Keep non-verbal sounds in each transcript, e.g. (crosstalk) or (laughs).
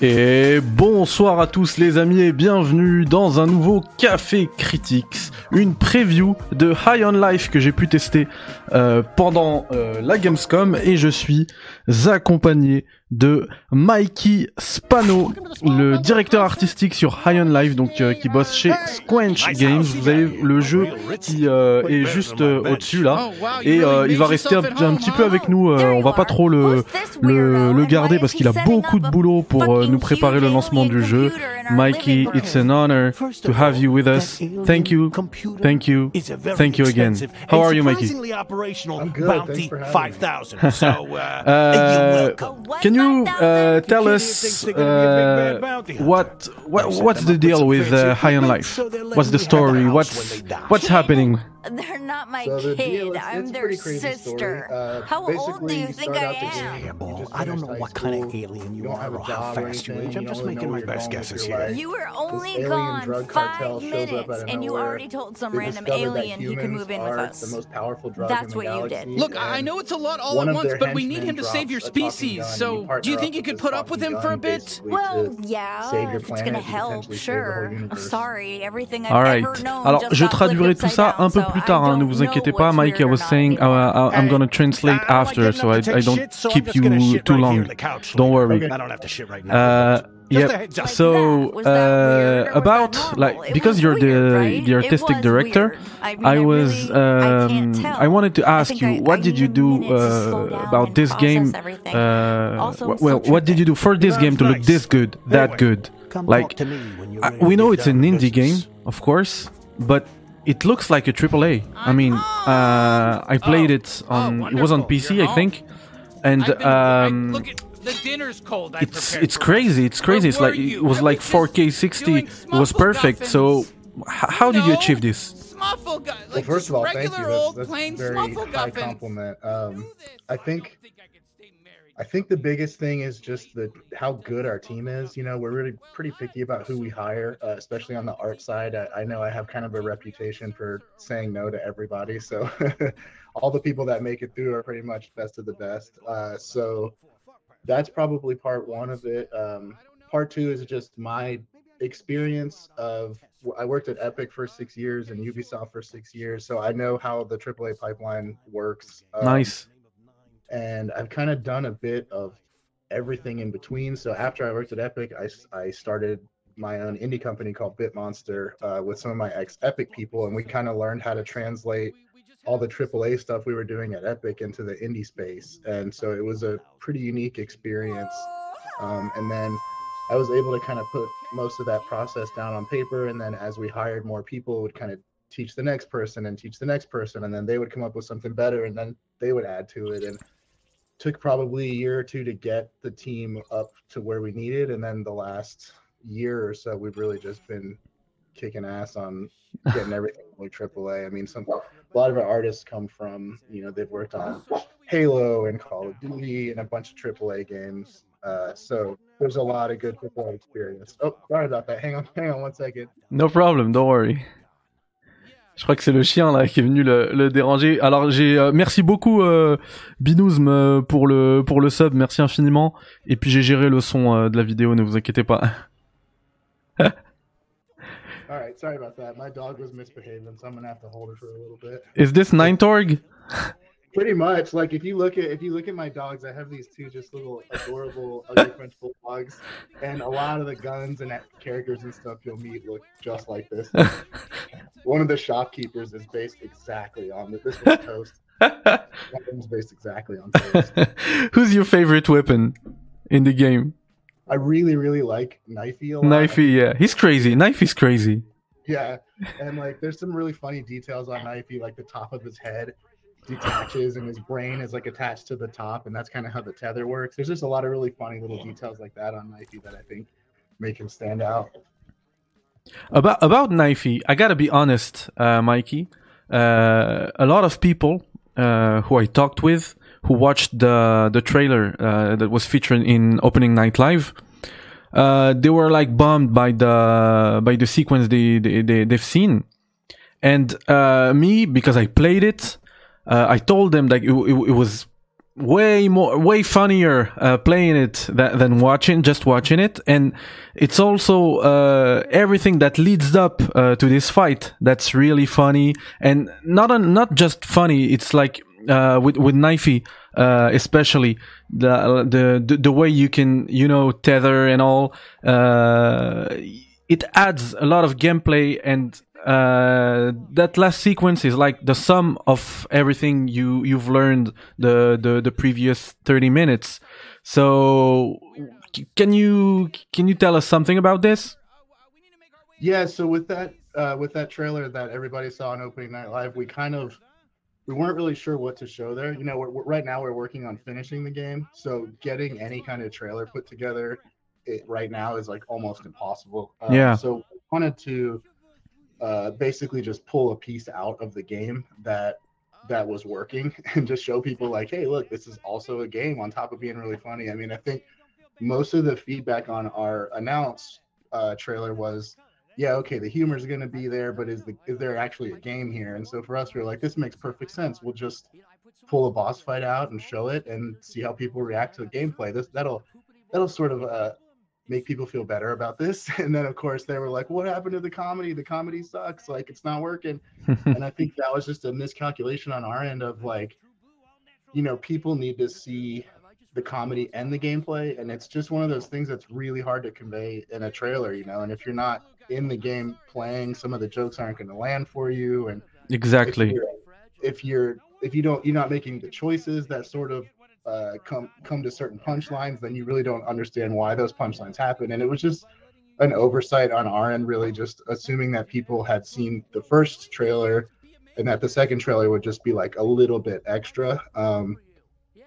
Et bonsoir à tous les amis et bienvenue dans un nouveau Café Critics, une preview de High on Life que j'ai pu tester euh, pendant euh, la Gamescom et je suis accompagné de Mikey Spano, le directeur artistique sur High on Life, donc euh, qui bosse chez Squench Games. Vous avez le jeu qui euh, est juste euh, au-dessus là, et il va rester un, petit peu avec nous. on va pas trop le le, le garder parce qu'il a beaucoup de boulot pour nous préparer le lancement du jeu. Mikey, it's an honor to have you with us. Thank you, thank you, thank you again. How are you, Mikey? I'm good. Thanks for having me. (laughs) can you uh, tell us uh, what, what what's the deal with uh, High on Life? What's the story? What's what's happening? They're not my So the kid. deal is- I'm their pretty crazy story. sister. Uh, How old do you you think I am? game, Yeah, ball. you just I don't know what kind of alien you don't are or how fast you anything, age. I'm just making my best guesses here. You were only gone five cartel shows up minutes, and you already told some random alien he could move in with us. The most powerful drug That's in the what you did. Look, I know it's a lot all at once, but we need him to save your drops a talking species. gun, and So, do you think you could put up with him for a bit? Well, yeah, it's gonna help, sure. Sorry, everything I've Alright. ever known Alors, just je got traduirai tout ça un peu plus tard. I Hein, ne vous inquiétez pas, Mike. I was saying uh. I- I'm gonna translate after, so I, don't shit, so I'm keep you shit too long. on the couch Don't worry. I don't have to shit right now. Uh, Just a yep. heads up. Like So, that. Was that weird or uh, was about that like normal? It because was you're the weird, right? the It artistic was director, weird. I, mean, I I was really, I can't um, tell. I wanted to I ask think you I- what I did you need a do minute to slow uh, down about and this process game? everything. Uh, Also, I'm wh- still well, what did you do for this That's game to look nice. this good, that Anyway, good? Come Like, talk to me when you're I- ready we to know get it's an down to indie game, business. of course, but it looks like a AAA. I mean, uh, I played Oh. it on. Oh, it was on wonderful. PC, You're I think, and I've been- I- um, look at the dinner's cold. I it's prepared it's crazy. It's crazy. It's like you? it was I like 4K 60. It was perfect. So, h- how did you achieve this? Smuffle gu- Well, like first of all, thank regular you. That's, old that's plain very high compliment. Um. I think I could stay married. I think the biggest thing is just the how good our team is. You know, we're really pretty picky about who we hire, uh, especially on the art side. I, I know I have kind of a reputation for saying no to everybody, so (laughs) all the people that make it through are pretty much best of the best. Uh, so that's probably part one of it. Um, part two is just my experience of I worked at Epic for six years and Ubisoft for six years, so I know how the AAA pipeline works. Um, Nice. and I've kind of done a bit of everything in between. So after I worked at Epic, I, I started my own indie company called Bitmonster uh, with some of my ex Epic people, and we kind of learned how to translate all the AAA stuff we were doing at Epic into the indie space, and so it was a pretty unique experience. Um, and then I was able to kind of put most of that process down on paper, and then as we hired more people, would kind of teach the next person and teach the next person, and then they would come up with something better, and then they would add to it, and took probably a year or two to get the team up to where we needed, and then the last year or so, we've really just been kicking ass on getting everything like AAA. I mean, some a lot of our artists come from you know they've worked on Halo and Call of Duty and a bunch of AAA games. Uh, so there's a lot of good AAA experience. Oh, sorry about that. Hang on, hang on one second. No problem, don't worry. Je crois que c'est le chien là qui est venu le, le déranger. Alors j'ai euh, merci beaucoup euh, Binouzm euh, pour le pour le sub, merci infiniment. Et puis j'ai géré le son euh, de la vidéo, ne vous inquiétez pas. (laughs) All right, sorry about that. My dog was misbehaving, so I'm gonna have to hold her for a little bit. Is this Ninetorg? Pretty much. Like if you look at if you look at my dogs, I have these two just little adorable ugly French bulldogs, and a lot of the guns and characters and stuff you'll meet look just like this. (laughs) One of the shopkeepers is based exactly on this. This was toast. (laughs) That one's based exactly on toast. (laughs) Who's your favorite weapon in the game? I really, really like Knifey a lot. Knifey, yeah. He's crazy. Knifey's crazy. Yeah, and like there's some really funny details on Knifey, like the top of his head detaches and his brain is like attached to the top, and that's kind of how the tether works. There's just a lot of really funny little details like that on Knifey that I think make him stand out. About about Knifey, I gotta be honest, uh, Mikey. Uh, a lot of people uh, who I talked with who watched the the trailer uh, that was featured in opening night live, uh, they were like bummed by the by the sequence they they, they they've seen, and uh, me because I played it, uh, I told them that it, it, it was way more, way funnier uh, playing it tha- than watching, just watching it. And it's also uh, everything that leads up uh, to this fight that's really funny, and not not just funny. It's like uh, with with Knifey, uh, especially the, the the way you can you know tether and all. Uh, it adds a lot of gameplay and uh, that last sequence is like the sum of everything you you've learned the the, the previous 30 minutes so can you can you tell us something about this Yeah, so with that uh, with that trailer that everybody saw on opening night live, we kind of we weren't really sure what to show there. You know, we're, we're- right now we're working on finishing the game, so getting any kind of trailer put together it, right now is like almost impossible. Uh, Yeah. So we wanted to uh, basically just pull a piece out of the game that that was working (laughs) and just show people like, hey, look, this is also a game on top of being really funny. I mean, I think most of the feedback on our announce uh, trailer was yeah, okay, the humor is going to be there, but is the is there actually a game here? And so for us, we are like, this makes perfect sense. We'll just pull a boss fight out and show it and see how people react to the gameplay. This that'll that'll sort of uh, make people feel better about this. (laughs) And then of course they were like, what happened to the comedy? The comedy sucks. Like it's not working. (laughs) and I think that was just a miscalculation on our end of like, you know, people need to see the comedy and the gameplay, and it's just one of those things that's really hard to convey in a trailer, you know. And if you're not in the game playing, some of the jokes aren't going to land for you, and if exactly you're, if you're if you don't you're not making the choices that sort of uh, come come to certain punchlines, then you really don't understand why those punchlines happen. And it was just an oversight on our end, really just assuming that people had seen the first trailer and that the second trailer would just be like a little bit extra. Um,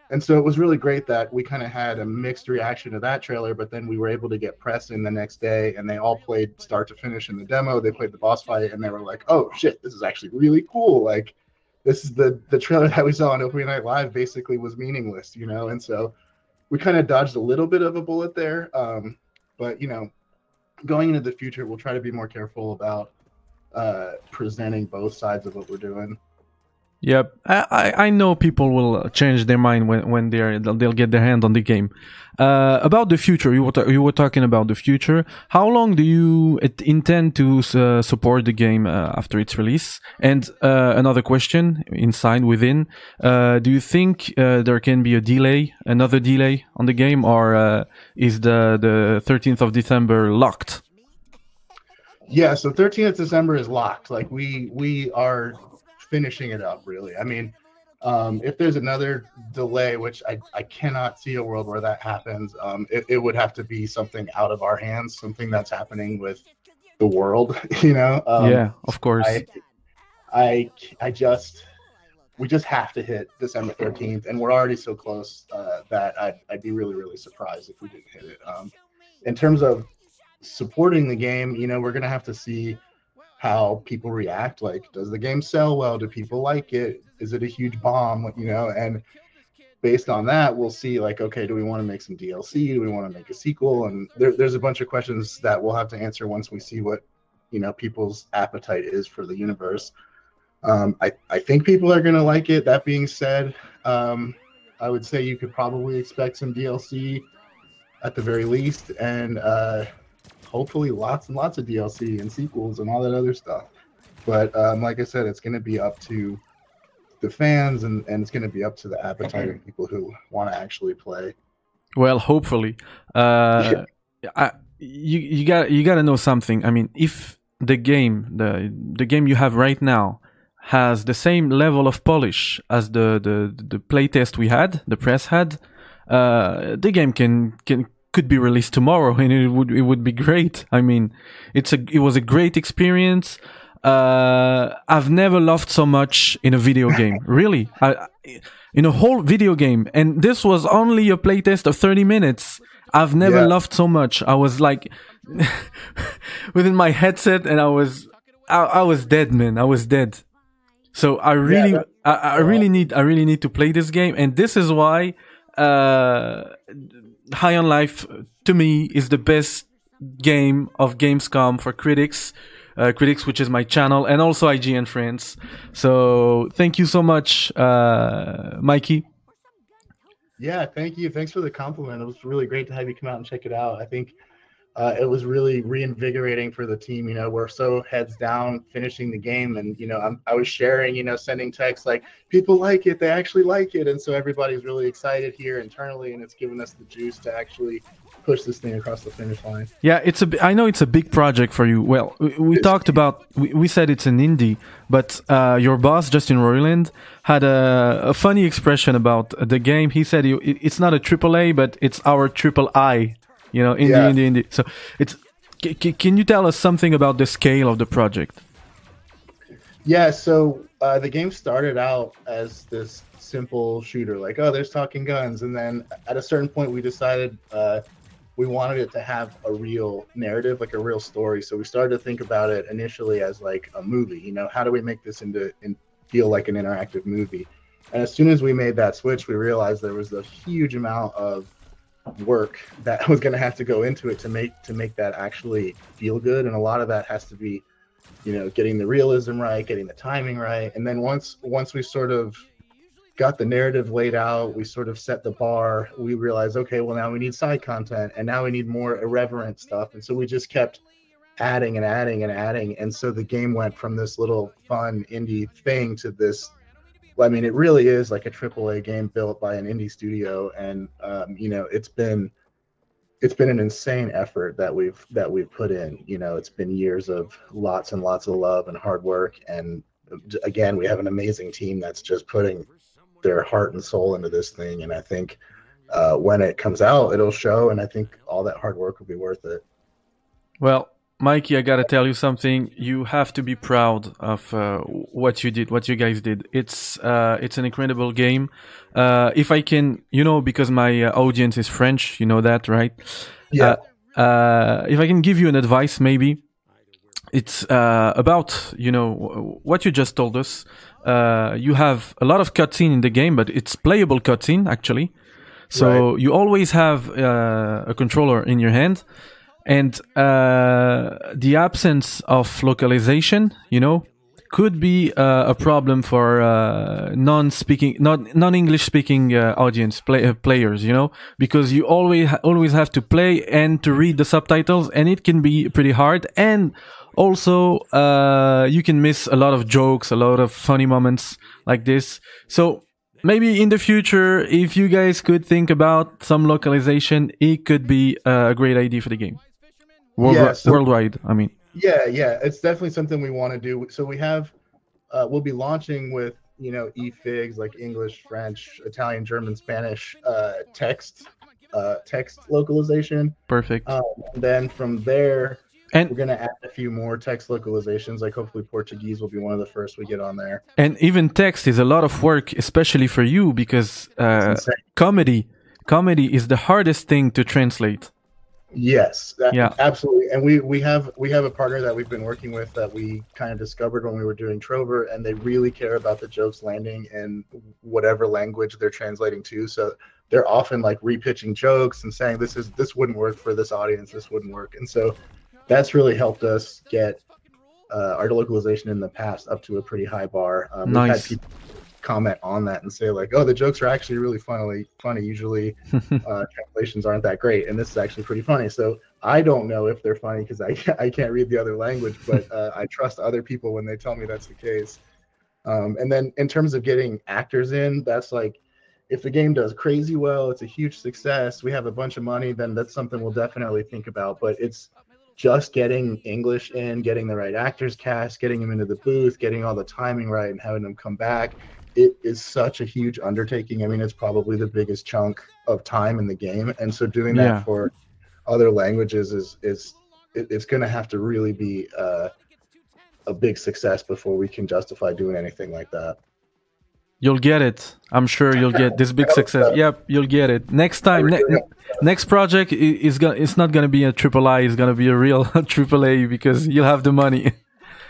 and so it was really great that we kind of had a mixed reaction to that trailer, but then we were able to get press in the next day and they all played start to finish in the demo. They played the boss fight and they were like, oh shit, this is actually really cool. Like, this is the the trailer (laughs) that we saw on Opening Night Live basically was meaningless, you know, and so we kind of dodged a little bit of a bullet there. Um, but you know, going into the future, we'll try to be more careful about uh, presenting both sides of what we're doing. Yep, I, I know people will change their mind when when they're they'll, get their hand on the game. Uh, about the future, you were you were talking about the future. How long do you intend to uh, support the game uh, after its release? And uh, another question inside within, uh, do you think uh, there can be a delay, another delay on the game, or is the the 13th of December locked? Yeah, so 13th of December is locked. Like we we are finishing it up really. I mean, um, if there's another delay, which I, I cannot see a world where that happens, um, it, it would have to be something out of our hands, something that's happening with the world, (laughs) you know? Um, yeah, of course. I, I, I just, we just have to hit December 13th, and we're already so close uh, that I'd, I'd be really, really surprised if we didn't hit it. Um, in terms of supporting the game, you know, we're gonna have to see how people react. Like, does the game sell well? Do people like it? Is it a huge bomb? You know, and based on that, we'll see. Like, okay, do we want to make some DLC? Do we want to make a sequel? And there, there's a bunch of questions that we'll have to answer once we see what you know people's appetite is for the universe. Um, I I think people are gonna like it. That being said, um, I would say you could probably expect some DLC at the very least, and uh, hopefully lots and lots of DLC and sequels and all that other stuff. But um, like I said, it's going to be up to the fans and, and it's going to be up to the appetite of people who want to actually play. Well, hopefully. Uh, I, you you got you got to know something. I mean, if the game the the game you have right now has the same level of polish as the the the playtest we had, the press had, uh, the game can can could be released tomorrow and it would it would be great. I mean, it's a it was a great experience. Uh, I've never laughed so much in a video (laughs) game. really, I, in a whole video game, and this was only a playtest of thirty minutes. I've never Yeah. laughed so much. I was like (laughs) within my headset, and I was I, I was dead, man. I was dead. So I really, that- I, I really need, I really need to play this game, and this is why uh, High on Life to me is the best game of Gamescom for critics. Uh, critics, which is my channel, and also IGN friends. So thank you so much, uh, Mikey. Yeah, thank you. Thanks for the compliment. It was really great to have you come out and check it out. I think uh, it was really reinvigorating for the team. You know, we're so heads down finishing the game, and you know, I'm, I was sharing, you know, sending texts like people like it, they actually like it, and so everybody's really excited here internally, and it's given us the juice to actually push this thing across the finish line. Yeah, it's a. I know it's a big project for you. Well, we, we talked about. We, we said it's an indie, but uh, your boss Justin Roiland had a, a funny expression about the game. He said it, it's not a triple A, but it's our triple I. You know, indie, Yeah. indie, indie. So it's. c- can you tell us something about the scale of the project? Yeah, so uh, the game started out as this simple shooter, like, oh, there's talking guns. And then at a certain point, we decided uh, we wanted it to have a real narrative, like a real story. So we started to think about it initially as like a movie. You know, how do we make this into and feel like an interactive movie? And as soon as we made that switch, we realized there was a huge amount of work that (laughs) was going to have to go into it to make to make that actually feel good. And a lot of that has to be you know getting the realism right getting the timing right. And then once once we sort of got the narrative laid out we sort of set the bar we realized okay well now we need side content and now we need more irreverent stuff. And so we just kept adding and adding and adding. And so the game went from this little fun indie thing to this I mean, it really is like a AAA game built by an indie studio, and um, you know, it's been it's been an insane effort that we've that we've put in. You know, it's been years of lots and lots of love and hard work, and again, we have an amazing team that's just putting their heart and soul into this thing. And I think uh, when it comes out, it'll show, and I think all that hard work will be worth it. Well, Mikey, I gotta tell you something. You have to be proud of uh, what you did, what you guys did. It's uh, it's an incredible game. Uh, if I can, you know, because my uh, audience is French, you know that, right? Yeah. Uh, uh, if I can give you an advice, maybe it's uh, about you know what you just told us. Uh, you have a lot of cutscene in the game, but it's playable cutscene actually. So you always have uh, a controller in your hand, and uh, the absence of localization, you know, could be uh, a problem for uh, non-speaking, not non-English speaking uh, audience play, uh, players, you know, because you always always have to play and to read the subtitles, and it can be pretty hard. And also, uh, you can miss a lot of jokes, a lot of funny moments like this. So maybe in the future, if you guys could think about some localization, it could be a great idea for the game. World- Yeah, so- worldwide, I mean. Yeah, yeah, it's definitely something we want to do. So we have, uh, we'll be launching with you know efigs like English, French, Italian, German, Spanish uh, text, uh, text localization. Perfect. Um, and then from there, And- we're gonna add a few more text localizations. Like hopefully Portuguese will be one of the first we get on there. And even text is a lot of work, especially for you, because uh, comedy, comedy is the hardest thing to translate. Yes, that, Yeah. absolutely. And we we have we have a partner that we've been working with that we kind of discovered when we were doing Trover, and they really care about the jokes landing in whatever language they're translating to. So they're often like repitching jokes and saying this is this wouldn't work for this audience, this wouldn't work, and so that's really helped us get uh, our localization in the past up to a pretty high bar. Um, We've had Nice. people comment on that and say like, "Oh, the jokes are actually really funny. Funny. Usually, (laughs) uh, translations aren't that great, and this is actually pretty funny." So I don't know if they're funny because I can't, I can't read the other language, but (laughs) uh, I trust other people when they tell me that's the case. Um, and then in terms of getting actors in, that's like if the game does crazy well, it's a huge success. We have a bunch of money, then that's something we'll definitely think about. But it's just getting English in, getting the right actors cast, getting them into the booth, getting all the timing right, and having them come back. It is such a huge undertaking. I mean, it's probably the biggest chunk of time in the game, and so doing that Yeah. for other languages is is it, it's going to have to really be uh, a big success before we can justify doing anything like that. You'll get it. I'm sure you'll get this big (laughs) success. Yep, you'll get it. Next time, ne- next project is gonna. It's not gonna be a triple I. It's gonna be a real (laughs) triple A because you'll have the money. (laughs)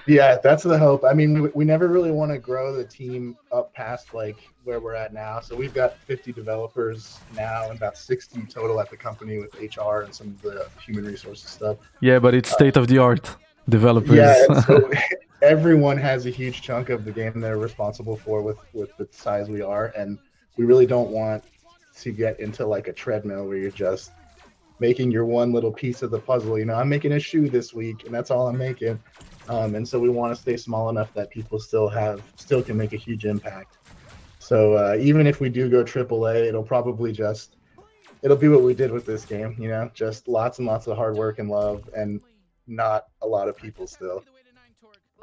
Yeah, that's the hope. I mean, we, we never really want to grow the team up past like where we're at now. So we've got 50 developers now and about 60 total at the company with HR and some of the human resources stuff. Yeah, but it's uh, state of the art developers. Yeah, so (laughs) (laughs) everyone has a huge chunk of the game they're responsible for with with the size we are, and we really don't want to get into like a treadmill where you're just making your one little piece of the puzzle. You know, I'm making a shoe this week, and that's all I'm making. Um, and so we want to stay small enough that people still have still can make a huge impact. So uh, even if we do go AAA, it'll probably just it'll be what we did with this game. You know, just lots and lots of hard work and love, and not a lot of people still.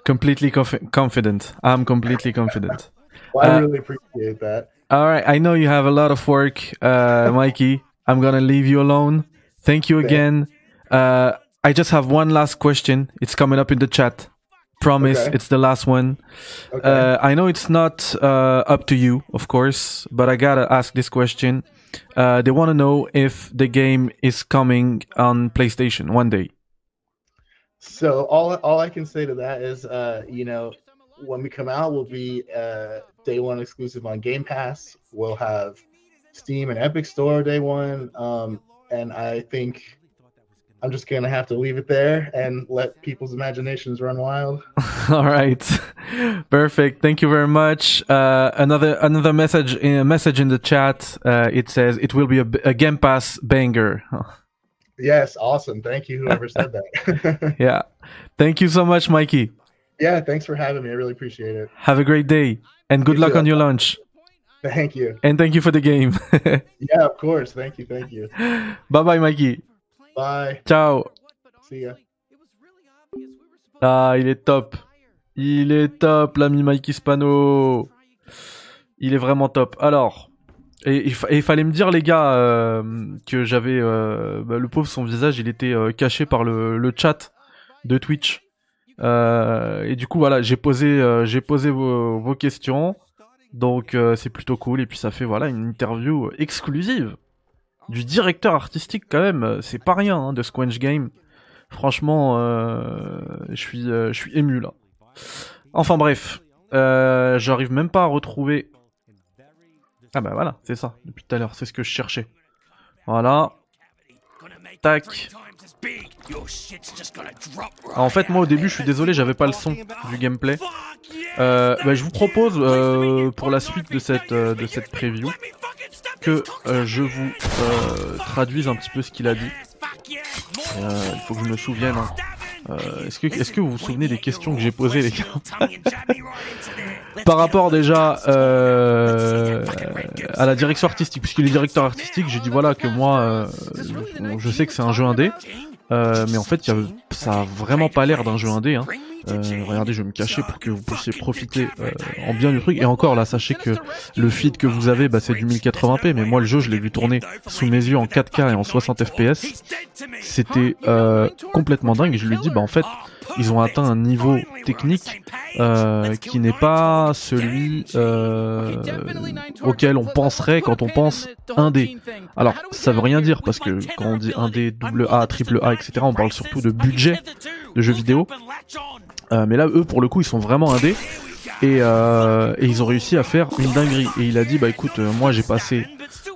Completely confi- confident. I'm completely confident. Well, I Uh, really appreciate that. All right, I know you have a lot of work, uh, Mikey. I'm gonna leave you alone. Thank you again. Uh, I just have one last question. It's coming up in the chat. Promise, Okay. it's the last one. Okay. Uh, I know it's not uh, up to you, of course, but I gotta ask this question. Uh, they want to know if the game is coming on PlayStation one day. So all all I can say to that is, uh, you know, when we come out, we'll be uh, day one exclusive on Game Pass. We'll have Steam and Epic Store day one, um, and I think I'm just gonna have to leave it there and let people's imaginations run wild. (laughs) All right, (laughs) perfect. Thank you very much. Uh, another another message a message in the chat. Uh, it says it will be a, a Game Pass banger. (laughs) Yes, awesome. Thank you, whoever said that. yeah. Thank you so much, Mikey. yeah, thanks for having me. I really appreciate it. Have a great day and good You luck too. on your launch. Thank you. And thank you for the game. Yeah, of course. Thank you. Thank you. bye bye, Mikey. Bye. Ciao. See ya. Ah, il est top. Il est top, l'ami Mikey Spano. Il est vraiment top. Alors, et il fallait me dire, les gars, euh, que j'avais... euh, bah, le pauvre, son visage, il était euh, caché par le, le chat de Twitch. Et du coup, voilà, j'ai posé, j'ai posé vos, vos questions. Donc, c'est plutôt cool. Et puis, ça fait, voilà, une interview exclusive du directeur artistique, quand même. C'est pas rien, hein, de Squench Game. Franchement, euh, je suis, euh, je suis ému là. Enfin bref, euh, j'arrive même pas à retrouver. Ah bah voilà, c'est ça. Depuis tout à l'heure, c'est ce que je cherchais. Voilà. Tac. En fait, moi au début, je suis désolé, j'avais pas le son du gameplay. Euh, bah, je vous propose euh, pour la suite de cette euh, de cette preview que euh, je vous euh, traduise un petit peu ce qu'il a dit. Euh, il faut que je me souvienne. hein. Est-ce que est-ce que vous vous souvenez des questions que j'ai posées, les gars (laughs) Par rapport déjà euh, à la direction artistique, puisqu'il est directeur artistique, j'ai dit voilà que moi, euh, je, sais que c'est un jeu indé, mais en fait, il y a- ça a vraiment pas l'air d'un jeu indé. Hein. Euh, regardez, je vais me cacher pour que vous puissiez profiter euh, en bien du truc. Et encore là, sachez que le feed que vous avez, bah, c'est du 1080p, mais moi le jeu, je l'ai vu tourner sous mes yeux en 4K et en 60 FPS. C'était euh, complètement dingue. Et je lui ai dit, bah en fait, ils ont atteint un niveau technique euh, qui n'est pas celui euh, auquel on penserait quand on pense indé. Alors, ça veut rien dire parce que quand on dit indé, double A, triple A, etc., on parle surtout de budget de jeux vidéo. Euh, mais là, eux, pour le coup, ils sont vraiment indés et, euh, et ils ont réussi à faire une dinguerie. Et il a dit, bah écoute, euh, moi j'ai passé,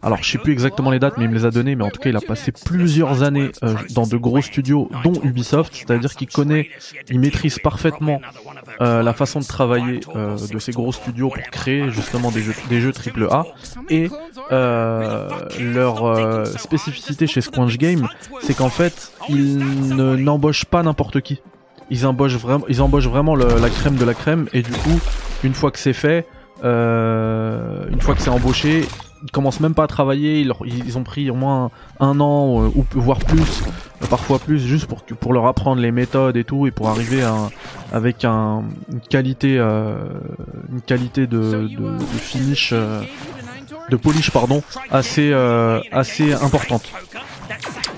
alors je sais plus exactement les dates, mais il me les a données, mais en tout cas, il a passé plusieurs années euh, dans de gros studios, dont Ubisoft, c'est-à-dire qu'il connaît, il maîtrise parfaitement la façon de travailler de ces gros studios pour créer justement des jeux, des jeux triple A. Et leur spécificité chez Squanch Game, c'est qu'en fait, ils ne n'embauchent pas n'importe qui. Ils embauchent vraiment, ils embauchent vraiment le- la crème de la crème. Et du coup, une fois que c'est fait, euh, une fois que c'est embauché, ils commencent même pas à travailler. Ils, ils ont pris au moins un an euh, ou voire plus, euh, parfois plus, juste pour pour leur apprendre les méthodes et tout et pour arriver à avec un, une qualité, euh, une qualité de, de, de finish, euh, de polish pardon, assez euh, assez importante.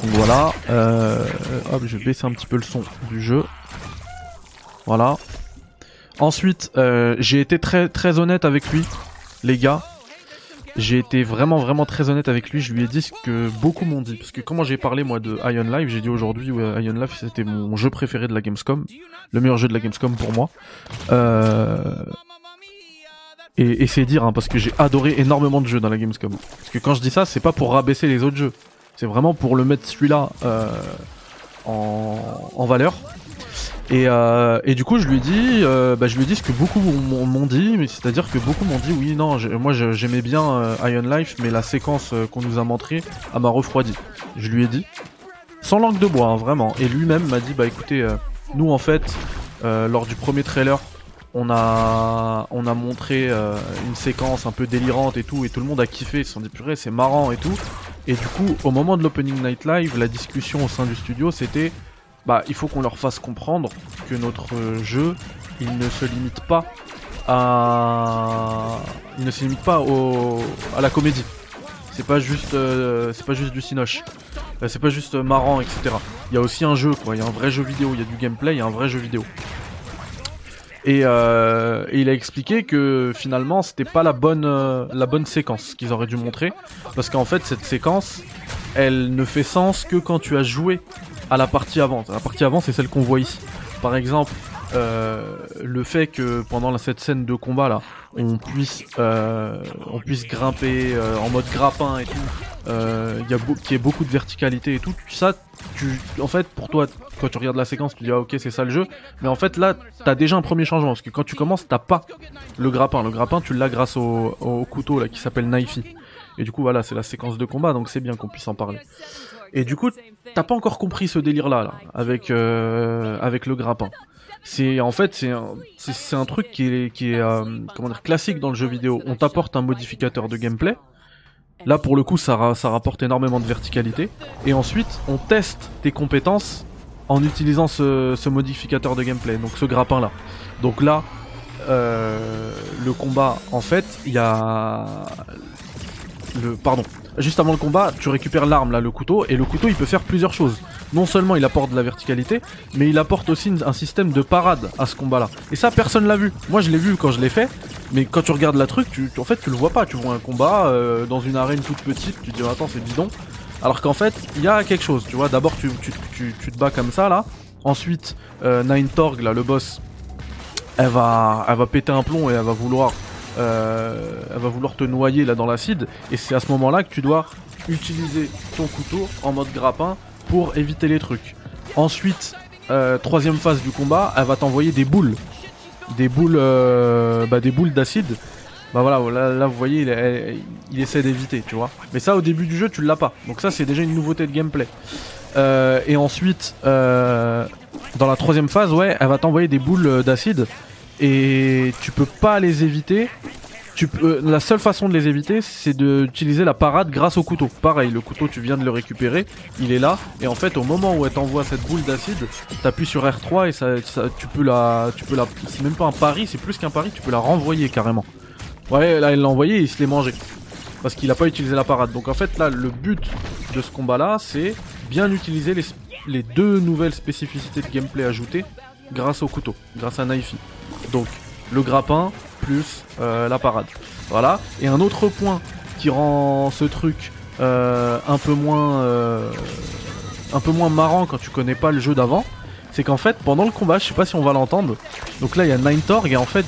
Donc voilà, euh, hop, je vais baisser un petit peu le son du jeu. Voilà. Ensuite, euh, j'ai été très honnête avec lui, les gars. J'ai été vraiment vraiment très honnête avec lui. Je lui ai dit ce que beaucoup m'ont dit, parce que comment j'ai parlé moi de Ion Live, j'ai dit aujourd'hui ouais, Ion Live c'était mon jeu préféré de la Gamescom, le meilleur jeu de la Gamescom pour moi. Euh, et, c'est dire, hein, parce que j'ai adoré énormément de jeux dans la Gamescom. Parce que quand je dis ça, c'est pas pour rabaisser les autres jeux. C'est vraiment pour le mettre celui-là euh, en valeur. Et, euh, et du coup, je lui dit, euh, bah, je lui dit ce que beaucoup m'ont dit, c'est-à-dire que beaucoup m'ont dit, oui, non, moi j'aimais bien euh, Iron Life, mais la séquence euh, qu'on nous a montrée, elle m'a refroidi. Je lui ai dit, sans langue de bois, hein, vraiment. Et lui-même m'a dit, bah écoutez, euh, nous en fait, lors du premier trailer, on a, on a montré une séquence un peu délirante et tout, et tout le monde a kiffé, ils se sont dit, purée, c'est marrant et tout. Et du coup, au moment de l'opening night live, la discussion au sein du studio, c'était bah, il faut qu'on leur fasse comprendre que notre jeu, il ne se limite pas à, il ne se limite pas au, à la comédie. C'est pas juste, euh, c'est pas juste du cinoche. Euh, C'est pas juste marrant, etc. Il y a aussi un jeu, quoi. Il y a un vrai jeu vidéo. Il y a du gameplay, il y a un vrai jeu vidéo. Et, euh, il a expliqué que finalement c'était pas la bonne la bonne séquence qu'ils auraient dû montrer parce qu'en fait cette séquence elle ne fait sens que quand tu as joué à la partie avant. La partie avant c'est celle qu'on voit ici. Par exemple euh, le fait que pendant cette scène de combat là on puisse euh, on puisse grimper euh, en mode grappin et tout euh, il y a beaucoup de verticalité et tout ça tu en fait pour toi quand tu regardes la séquence tu dis ah ok c'est ça le jeu mais en fait là t'as déjà un premier changement parce que quand tu commences t'as pas le grappin le grappin tu l'as grâce au, au couteau là qui s'appelle Knifey et du coup voilà c'est la séquence de combat donc c'est bien qu'on puisse en parler et du coup t'as pas encore compris ce délire là, là avec euh, avec le grappin c'est en fait c'est un, un truc qui est qui est euh, comment dire classique dans le jeu vidéo on t'apporte un modificateur de gameplay Là, pour le coup, ça, ça rapporte énormément de verticalité. Et ensuite, on teste tes compétences en utilisant ce, ce modificateur de gameplay, donc ce grappin-là. Donc là, euh, le combat, en fait, il y a... Le, pardon. Juste avant le combat, tu récupères l'arme, là, le couteau, et le couteau, il peut faire plusieurs choses. Non seulement il apporte de la verticalité, mais il apporte aussi un système de parade à ce combat-là. Et ça, personne l'a vu. Moi, je l'ai vu quand je l'ai fait, mais quand tu regardes la truc, tu, en fait, tu le vois pas. Tu vois un combat euh, dans une arène toute petite, tu te dis attends, c'est bidon. Alors qu'en fait, il y a quelque chose. Tu vois, d'abord tu, tu, tu, tu te bats comme ça là. Ensuite, euh, Nine Torg, là, le boss, elle va, elle va péter un plomb et elle va vouloir, euh, elle va vouloir te noyer là dans l'acide. Et c'est à ce moment-là que tu dois utiliser ton couteau en mode grappin pour éviter les trucs. Ensuite, euh, troisième phase du combat, elle va t'envoyer des boules. Des boules euh, bah, des boules d'acide. Bah voilà là, là, vous voyez il, essaie d'éviter tu vois. Mais ça au début du jeu tu l'as pas. Donc ça c'est déjà une nouveauté de gameplay. Et ensuite dans la troisième phase ouais elle va t'envoyer des boules d'acide et tu peux pas les éviter euh, la seule façon de les éviter, c'est d'utiliser la parade grâce au couteau. Pareil, le couteau, tu viens de le récupérer, il est là, et en fait, au moment où elle t'envoie cette boule d'acide, t'appuies sur R3 et ça, tu peux la, tu peux la, c'est même pas un pari, c'est plus qu'un pari, tu peux la renvoyer carrément. Ouais, là, elle l'a envoyé, et il se l'est mangé. Parce qu'il a pas utilisé la parade. Donc en fait, là, le but de ce combat-là, c'est bien utiliser les, les deux nouvelles spécificités de gameplay ajoutées grâce au couteau, grâce à Knifey. Donc, le grappin plus euh, la parade. Voilà. Et un autre point qui rend ce truc euh, un peu moins euh, un peu moins marrant quand tu connais pas le jeu d'avant, c'est qu'en fait pendant le combat, je sais pas si on va l'entendre. Donc là il y a Nine Torg et en fait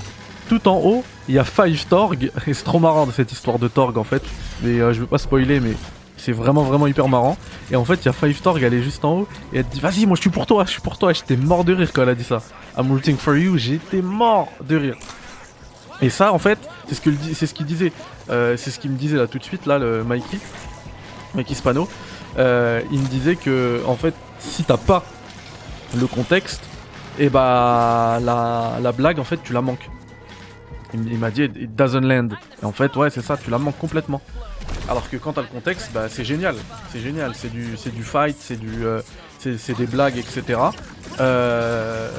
tout en haut il y a Five Torg (laughs) et c'est trop marrant de cette histoire de Torg en fait. Mais je veux pas spoiler mais c'est vraiment vraiment hyper marrant. Et en fait il y a Five Torg, elle est juste en haut et elle dit vas-y moi je suis pour toi, je suis pour toi. J'étais mort de rire quand elle a dit ça. I'm rooting for you, j'étais mort de rire. Et ça, en fait, c'est ce c'est ce qu'il disait. Euh, c'est ce qu'il me disait là tout de suite, là, le Mikey, Mikey Spano. Euh, il me disait que, en fait, si t'as pas le contexte, et bah la, la blague, en fait, tu la manques. Il m'a dit, it doesn't land. Et en fait, ouais, c'est ça, tu la manques complètement. Alors que quand t'as le contexte, bah c'est génial, c'est génial, c'est du, fight, c'est du, euh, c'est des blagues, etc. Euh,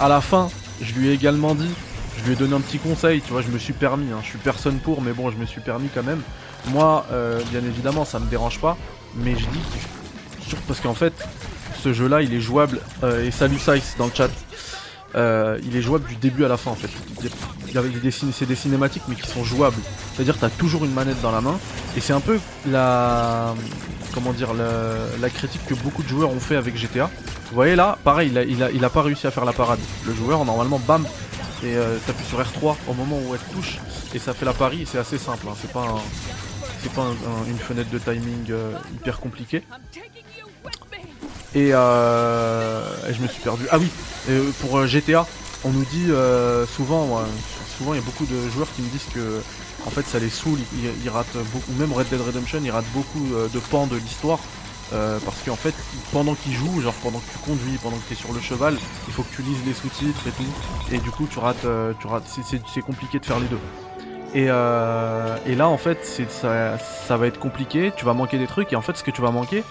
à la fin, je lui ai également dit, je lui ai donné un petit conseil, tu vois, je me suis permis, hein, je suis personne pour, mais bon, je me suis permis quand même. Moi, euh, bien évidemment, ça me dérange pas, mais je dis, parce qu'en fait, ce jeu-là, il est jouable, euh, et salut Sice dans le chat, euh, il est jouable du début à la fin en fait. Des c'est des cinématiques mais qui sont jouables. C'est-à-dire t'as toujours une manette dans la main et c'est un peu la comment dire la, critique que beaucoup de joueurs ont fait avec GTA. Vous voyez là, pareil, il a, il a, il a pas réussi à faire la parade. Le joueur normalement bam et euh, t'appuies sur R3 au moment où elle touche et ça fait la pari. C'est assez simple. hein. C'est pas pas un- un- une fenêtre de timing euh, hyper compliquée. Et, euh, je me suis perdu. Ah oui, pour euh, GTA, on nous dit euh, souvent, moi, souvent il y a beaucoup de joueurs qui me disent que en fait ça les saoule, ils, ratent beaucoup, ou même Red Dead Redemption, ils ratent beaucoup euh, de pans de l'histoire. euh, parce qu'en fait, pendant qu'ils jouent, genre pendant que tu conduis, pendant que tu es sur le cheval, il faut que tu lises les sous-titres et tout. Et du coup, tu rates, euh, tu rates, c'est- compliqué de faire les deux. Et, euh, et là, en fait, ça, ça va être compliqué. Tu vas manquer des trucs. Et en fait, ce que tu vas manquer,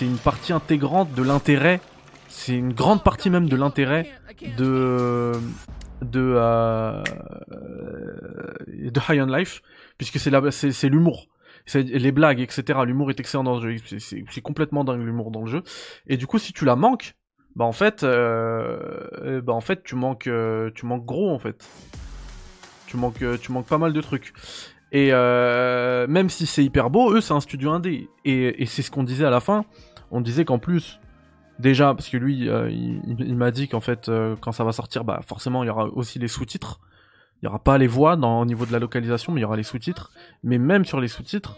c'est une partie intégrante de l'intérêt. C'est une grande partie même de l'intérêt de de euh, de High on Life, puisque c'est c'est l'humour. Les blagues, etc. L'humour est excellent dans le jeu. C'est- complètement dingue l'humour dans le jeu. Et du coup, si tu la manques, bah en fait, euh, bah en fait, tu manques, euh, tu manques gros en fait. Tu manques, euh, tu manques pas mal de trucs. Et euh, même si c'est hyper beau, eux c'est un studio indé. Et, et c'est ce qu'on disait à la fin. On disait qu'en plus, déjà, parce que lui, euh, il, m'a dit qu'en fait, euh, quand ça va sortir, bah forcément, il y aura aussi les sous-titres. Il y aura pas les voix dans, au niveau de la localisation, mais il y aura les sous-titres. Mais même sur les sous-titres,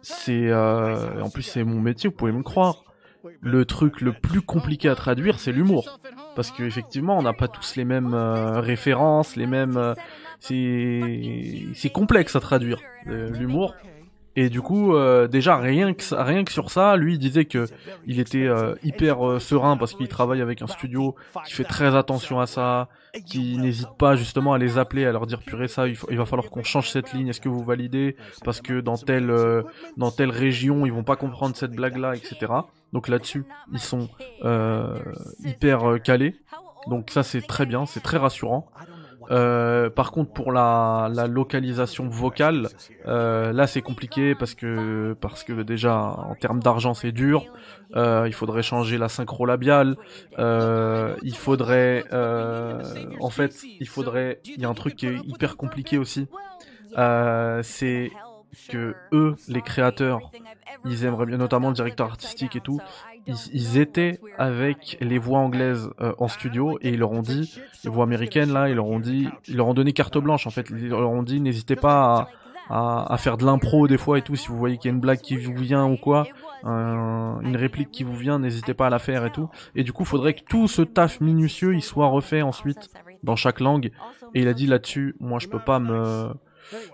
c'est euh, en plus c'est mon métier, vous pouvez me croire. Le truc le plus compliqué à traduire, c'est l'humour. Parce que effectivement, on n'a pas tous les mêmes euh, références, les mêmes. c'est complexe à traduire l'humour. Et du coup, euh, déjà rien que rien que sur ça, lui il disait que il était euh, hyper euh, serein parce qu'il travaille avec un studio qui fait très attention à ça, qui n'hésite pas justement à les appeler, à leur dire purée ça, il, va falloir qu'on change cette ligne, est-ce que vous validez? Parce que dans telle dans telle région ils vont pas comprendre cette blague là, etc. Donc là-dessus ils sont hyper calés. Donc ça c'est très bien, c'est très rassurant. Euh, par contre pour la, localisation vocale, euh, là c'est compliqué parce que parce que déjà en termes d'argent c'est dur. Euh, il faudrait changer la synchro labiale. Il faudrait en fait il faudrait il y a un truc qui est hyper compliqué aussi. C'est que eux les créateurs ils aimeraient bien notamment le directeur artistique et tout ils, ils étaient avec les voix anglaises euh, en studio et ils leur ont dit les voix américaines là ils leur ont dit ils leur ont donné carte blanche en fait. Ils leur ont dit n'hésitez pas à, à, à faire de l'impro des fois et tout. Si vous voyez qu'il y a une blague qui vous vient ou quoi un- une réplique qui vous vient n'hésitez pas à la faire et tout. Et du coup faudrait que tout ce taf minutieux il soit refait ensuite dans chaque langue. Et il a dit là-dessus moi je peux pas me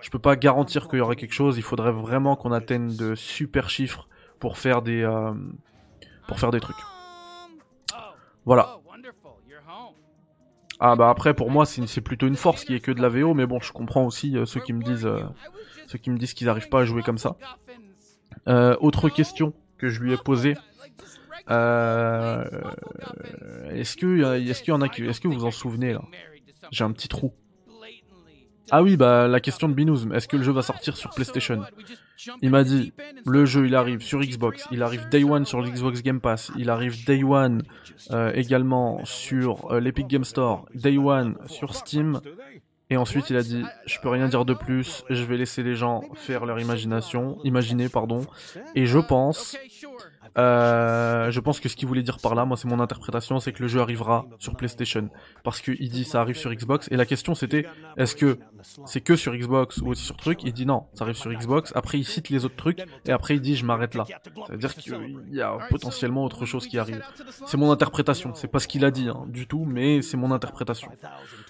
je peux pas garantir qu'il y aurait quelque chose. Il faudrait vraiment qu'on atteigne de super chiffres pour faire des euh, pour faire des trucs voilà ah bah après pour moi c'est plutôt une force qui est que de la VO mais bon je comprends aussi euh, ceux qui me disent euh, ceux qui me disent qu'ils arrivent pas à jouer comme ça. Euh, autre question que je lui ai posée. Est-ce que est-ce qu'il y en a est-ce que vous vous en souvenez là? J'ai un petit trou. Ah oui bah la question de Binouz, est-ce que le jeu va sortir sur PlayStation Il m'a dit le jeu il arrive sur Xbox, il arrive Day One sur l'Xbox Game Pass, il arrive Day One euh, également sur euh, l'Epic Game Store, Day One sur Steam, et ensuite il a dit je peux rien dire de plus, je vais laisser les gens faire leur imagination, imaginer pardon, et je pense, euh, je pense que ce qu'il voulait dire par là, moi c'est mon interprétation, c'est que le jeu arrivera sur PlayStation, parce qu'il dit ça arrive sur Xbox, et la question c'était est-ce que c'est que sur Xbox ou aussi sur truc Il dit non, ça arrive sur Xbox, après il cite les autres trucs, et après il dit je m'arrête là. Ça veut dire qu'il y a potentiellement autre chose qui arrive. C'est mon interprétation, c'est pas ce qu'il a dit hein, du tout, mais c'est mon interprétation.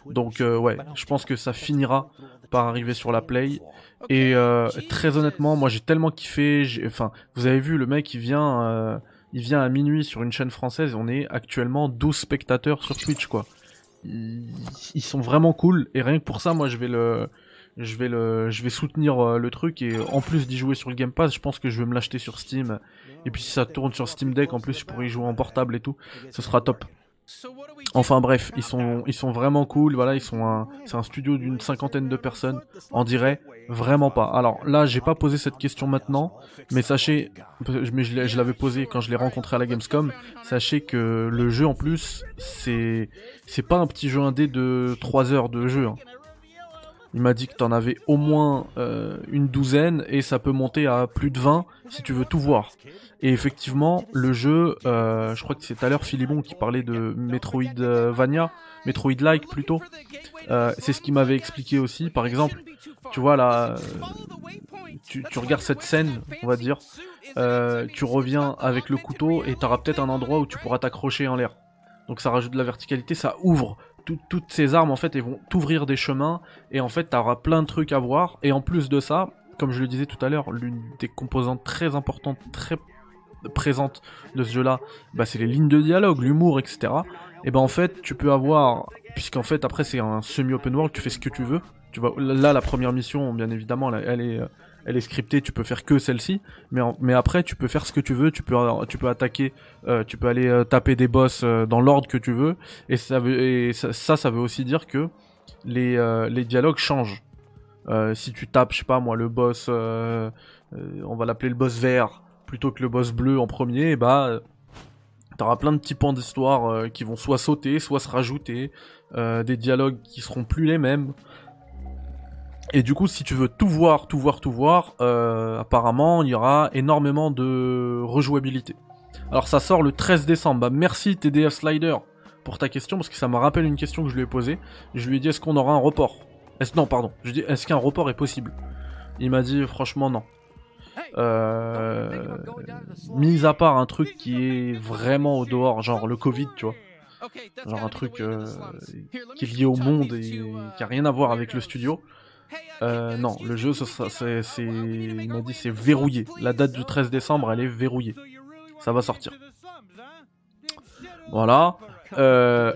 Donc euh, ouais, je pense que ça finira par arriver sur la Play. Et euh, très honnêtement, moi j'ai tellement kiffé. Enfin, vous avez vu le mec, il vient, euh, il vient à minuit sur une chaîne française. On est actuellement 12 spectateurs sur Twitch, quoi. Ils, sont vraiment cool. Et rien que pour ça, moi je vais le, je vais le, je vais soutenir euh, le truc. Et en plus d'y jouer sur le Game Pass, je pense que je vais me l'acheter sur Steam. Et puis si ça tourne sur Steam Deck, en plus je pourrais y jouer en portable et tout. Ce sera top. Enfin bref, ils sont, ils sont vraiment cool. Voilà, ils sont un, c'est un studio d'une cinquantaine de personnes. En dirait vraiment pas. Alors là, j'ai pas posé cette question maintenant, mais sachez, mais je l'avais posé quand je l'ai rencontré à la Gamescom. Sachez que le jeu en plus, c'est, c'est pas un petit jeu indé de 3 heures de jeu. hein. Il m'a dit que t'en avais au moins euh, une douzaine et ça peut monter à plus de 20 si tu veux tout voir. Et effectivement, le jeu, euh, je crois que c'est tout à l'heure Philibon qui parlait de Metroidvania, Metroid-like plutôt. Euh, c'est ce qu'il m'avait expliqué aussi. Par exemple, tu vois là, tu, tu regardes cette scène, on va dire, tu reviens avec le couteau et t'auras peut-être un endroit où tu pourras t'accrocher en l'air. Donc ça rajoute de la verticalité, ça ouvre. Tout- toutes ces armes en fait, elles vont t'ouvrir des chemins et en fait t'auras plein de trucs à voir. Et en plus de ça, comme je le disais tout à l'heure, l'une des composantes très importantes, très présentes de ce jeu-là, bah, c'est les lignes de dialogue, l'humour, etc. Et ben en fait, tu peux avoir, puisqu'en fait après c'est un semi-open world, tu fais ce que tu veux. Tu vois, là la première mission, bien évidemment, elle, elle est, euh, elle est scriptée, tu peux faire que celle-ci, mais après tu peux faire ce que tu veux, tu peux, attaquer, euh, tu peux aller euh, taper des boss euh, dans l'ordre que tu veux, et ça veut, ça, veut aussi dire que les, dialogues changent. Si tu tapes, je sais pas moi, le boss, on va l'appeler le boss vert plutôt que le boss bleu en premier, et bah euh, t'auras plein de petits pans d'histoire qui vont soit sauter, soit se rajouter, des dialogues qui seront plus les mêmes. Et du coup, si tu veux tout voir, tout voir, tout voir, euh, apparemment, il y aura énormément de rejouabilité. Alors ça sort le 13 décembre. Bah, merci TDF Slider pour ta question, parce que ça me rappelle une question que je lui ai posée. Je lui ai dit, est-ce qu'on aura un report? Est Non, pardon. Je dit, est-ce qu'un report est possible? Il m'a dit, franchement, non. Euh, mis à part un truc qui est vraiment au dehors, genre le Covid, tu vois. Genre un truc euh, qui est lié au monde et qui a rien à voir avec le studio. Euh, non, le jeu, c'est, il m'a dit c'est verrouillé. La date du 13 décembre, elle est verrouillée. Ça va sortir. Voilà. Euh,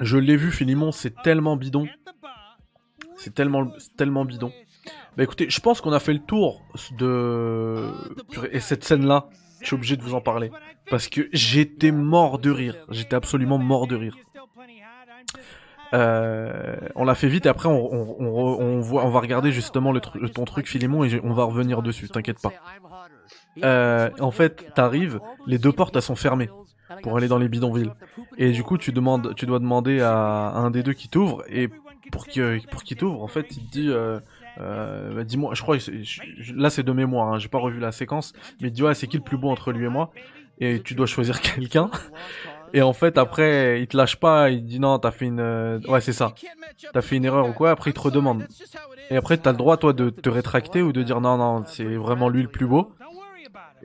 je l'ai vu, Philimon, c'est tellement bidon. C'est tellement, tellement bidon. Bah écoutez, je pense qu'on a fait le tour de... Et cette scène-là, je suis obligé de vous en parler. Parce que j'étais mort de rire. J'étais absolument mort de rire. Euh, on l'a fait vite et après on, va regarder justement ton truc Philémon et on va revenir dessus, t'inquiète pas. Euh, en fait, t'arrives, les deux portes sont fermées pour aller dans les bidonvilles. Et du coup, tu demandes, tu dois demander à un des deux qui t'ouvre et pour qu'il pour t'ouvre, en fait, il te dit, euh, bah, dis-moi, je crois, là c'est de mémoire, hein, j'ai pas revu la séquence, mais dit ouais, c'est qui le plus beau entre lui et moi? Et tu dois choisir (laughs) quelqu'un. Et en fait, après, il te lâche pas, il dit non, t'as fait une, euh, ouais, c'est ça. T'as fait une erreur ou quoi, après il te redemande. Et après, t'as le droit, toi, de te rétracter ou de dire non, non, c'est vraiment lui le plus beau.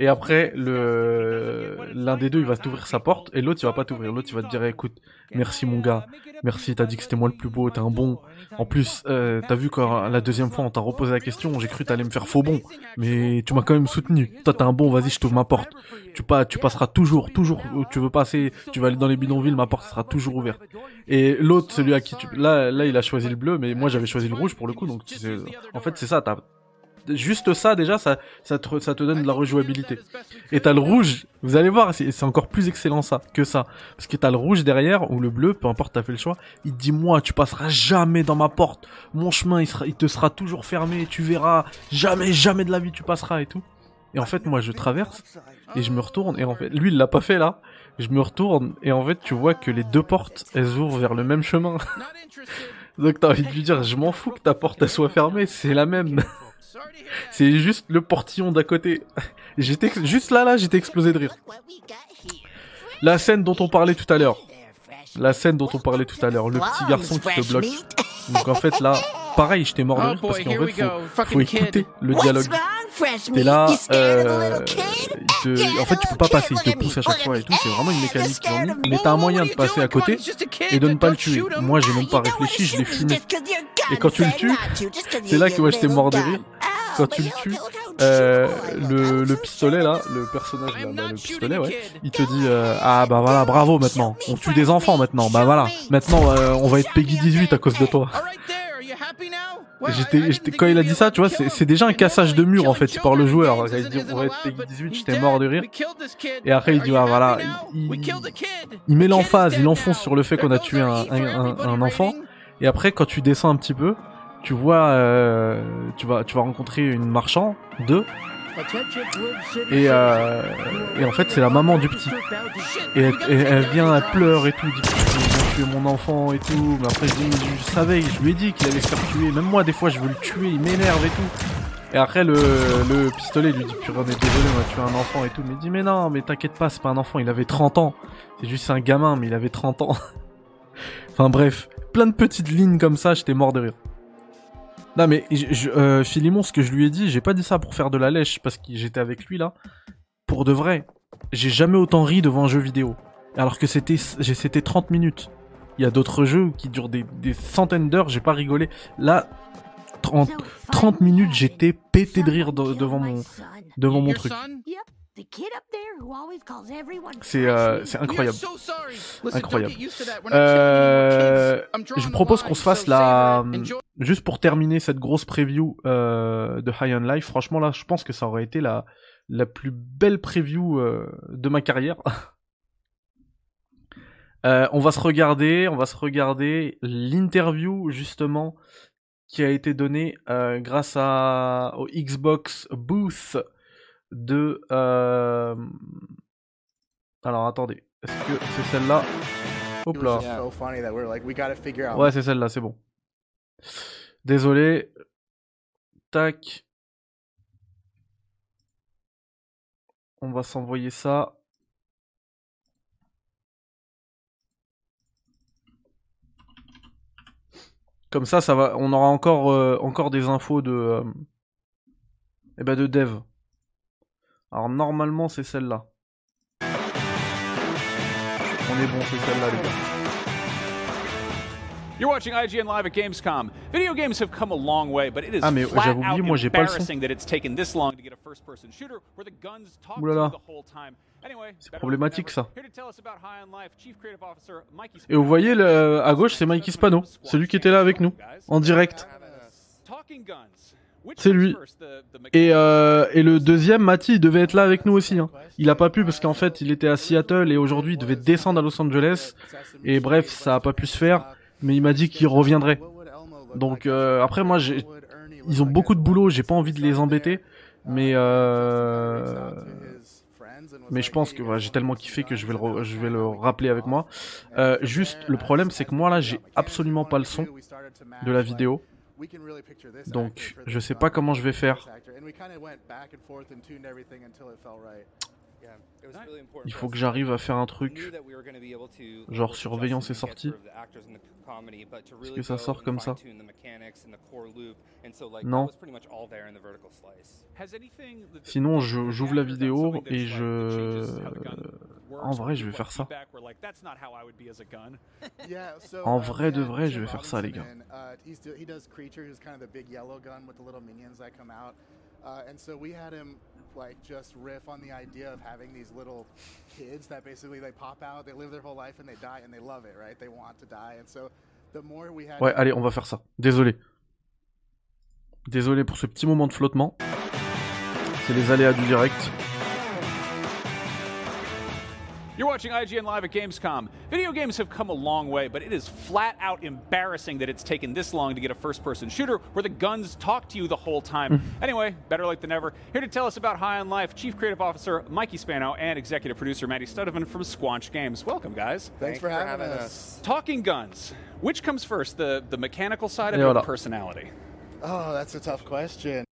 Et après, le l'un des deux, il va t'ouvrir sa porte et l'autre, il va pas t'ouvrir. L'autre, il va te dire écoute, merci mon gars, merci, t'as dit que c'était moi le plus beau, t'es un bon. En plus, euh, t'as vu quand la deuxième fois on t'a reposé la question, j'ai cru t'allais me faire faux bon, mais tu m'as quand même soutenu. Toi, t'es un bon, vas-y, je t'ouvre ma porte. Tu pas, tu passeras toujours, toujours où tu veux passer. Tu vas aller dans les bidonvilles, ma porte sera toujours ouverte. Et l'autre, celui à qui tu, là, là, il a choisi le bleu, mais moi j'avais choisi le rouge pour le coup. Donc, en fait, c'est ça. T'as juste ça déjà, ça, ça te, donne de la rejouabilité. Et t'as le rouge, vous allez voir, c'est encore plus excellent ça que ça. Parce que t'as le rouge derrière, ou le bleu, peu importe, t'as fait le choix. Il te dit, moi, tu passeras jamais dans ma porte. Mon chemin, il te sera toujours fermé, tu verras. Jamais, jamais de la vie tu passeras et tout. Et en fait, moi, je traverse, et je me retourne, et en fait, lui, il l'a pas fait là. Je me retourne, et en fait, tu vois que les deux portes, elles ouvrent vers le même chemin. (laughs) Donc t'as envie de lui dire, je m'en fous que ta porte elle soit fermée, c'est la même. (laughs) C'est juste le portillon d'à côté. (laughs) J'étais juste là, là, j'étais explosé de rire. La scène dont on parlait tout à l'heure. La scène dont on parlait tout à l'heure. Le petit garçon qui te bloque. Donc en fait là, (laughs) pareil, j'étais mort de Oh rire parce qu'en fait, faut, faut écouter le dialogue. T'es là, euh, te- en fait tu peux pas passer, il te pousse à chaque fois et tout, c'est vraiment une mécanique qu'ils ont mis. Mais t'as un moyen de passer à côté et de ne pas le tuer. Moi j'ai même pas réfléchi, je l'ai fumé. Et quand tu le tues, c'est là que moi j'étais mort de rire. Quand tu le tues, euh, le, le pistolet là, le personnage là, bah, le pistolet ouais, il te dit euh, ah bah voilà bravo maintenant, on tue des enfants maintenant, bah voilà, maintenant euh, on va être Peggy 18 à cause de toi. J'étais, quand il a dit ça, tu vois, c'est, déjà un cassage de mur en fait. Par le joueur. Il dit on va être Peggy 18, j'étais mort de rire. Et après il dit ah voilà, il, il, il met l'emphase, il enfonce sur le fait qu'on a tué un, un, un, un enfant. Et après quand tu descends un petit peu, tu vois, euh, tu vas, tu vas rencontrer une marchand, deux, Et, euh, et en fait, c'est la maman du petit. Et elle, vient, elle pleure et tout, dit tué mon enfant et tout. Mais après, je, je savais, je lui ai dit qu'il allait se faire tuer. Même moi, des fois, je veux le tuer, il m'énerve et tout. Et après, le, le pistolet lui dit Purée, est désolé, on a tué un enfant et tout. Mais il dit Mais non, mais t'inquiète pas, c'est pas un enfant, il avait 30 ans. C'est juste un gamin, mais il avait 30 ans. (laughs) enfin bref, plein de petites lignes comme ça, j'étais mort de rire. Non mais je, je- euh, Philémon, ce que je lui ai dit, j'ai pas dit ça pour faire de la lèche parce que j'étais avec lui là. Pour de vrai, j'ai jamais autant ri devant un jeu vidéo. Alors que c'était j'ai- c'était 30 minutes. Il y a d'autres jeux qui durent des, des centaines d'heures, j'ai pas rigolé. Là, 30, 30 minutes, j'étais pété de rire de- devant mon devant mon truc. C'est euh, incroyable. so sorry. Listen, Incroyable. Euh, je the propose qu'on se fasse la enjoy- juste pour terminer cette grosse preview euh, de High on Life. Franchement là, je pense que ça aurait été la la plus belle preview euh, de ma carrière. (laughs) Euh, on va se regarder, on va se regarder l'interview justement qui a été donnée euh, grâce à au Xbox booth de. euh, Alors attendez, est-ce que c'est celle-là? Hop là. Ouais, c'est celle-là, c'est bon. Désolé. Tac. On va s'envoyer ça. Comme ça, ça va. On aura encore, euh, encore des infos de, euh, eh ben de dev. Alors normalement, c'est celle-là. On est bon, c'est celle-là, les gars. You're watching IGN Live at Gamescom. Video games have come a long way, but it is Ah, mais flat out oublié, moi, j'ai pas le son. embarrassing that it's taken this long to get a first-person shooter where the guns talk to Oulala. you the whole time. Anyway, C'est problématique, ça. ever. Here to tell us about High on Life, Chief Creative Officer Mikey Et vous voyez le, à gauche, c'est Mikey Spano, celui qui était là avec nous, en direct. Talking guns. C'est lui. Et, euh, et le deuxième, Mati, il devait être là avec nous aussi. Hein. Il a pas pu parce qu'en fait, il était à Seattle et aujourd'hui, il devait descendre à Los Angeles. Et bref, ça a pas pu se faire. Mais il m'a dit qu'il reviendrait. Donc euh, après, moi, j'ai, ils ont beaucoup de boulot. J'ai pas envie de les embêter. Mais euh, mais je pense que voilà, j'ai tellement kiffé que je vais le, re- je vais le rappeler avec moi. Euh, juste, le problème, c'est que moi là, j'ai absolument pas le son de la vidéo. Donc, je sais pas comment je vais faire. Il faut que j'arrive à faire un truc. genre surveillance et sortie. Est-ce que ça sort comme ça Non. Sinon, je- j'ouvre la vidéo et je- En vrai, je vais faire ça. feedback were like, That's not how I would be as a gun. (laughs) En vrai de vrai, je vais faire ça, les gars. Uh, he's do, he does creature. He's kind of the big yellow gun with the little minions that come out. Uh, and so we had him like just riff on the idea of having these little kids that basically they pop out, they live their whole life and they die and they love it, right? They want to die. And so the more we had Ouais, allez, on va faire ça. Désolé. Désolé pour ce petit moment de flottement. C'est les aléas du direct. You're watching IGN Live at Gamescom. Video games have come a long way, but it is flat out embarrassing that it's taken this long to get a first person shooter where the guns talk to you the whole time. Mm-hmm. anyway, better late than never. Here to tell us about High on Life, Chief Creative Officer Mikey Spano and Executive Producer Maddie Studovan from Squanch Games. Welcome, guys. Thanks, for having, us. Talking guns. Which comes first, the, the mechanical side of it or the personality? Oh, that's a tough question.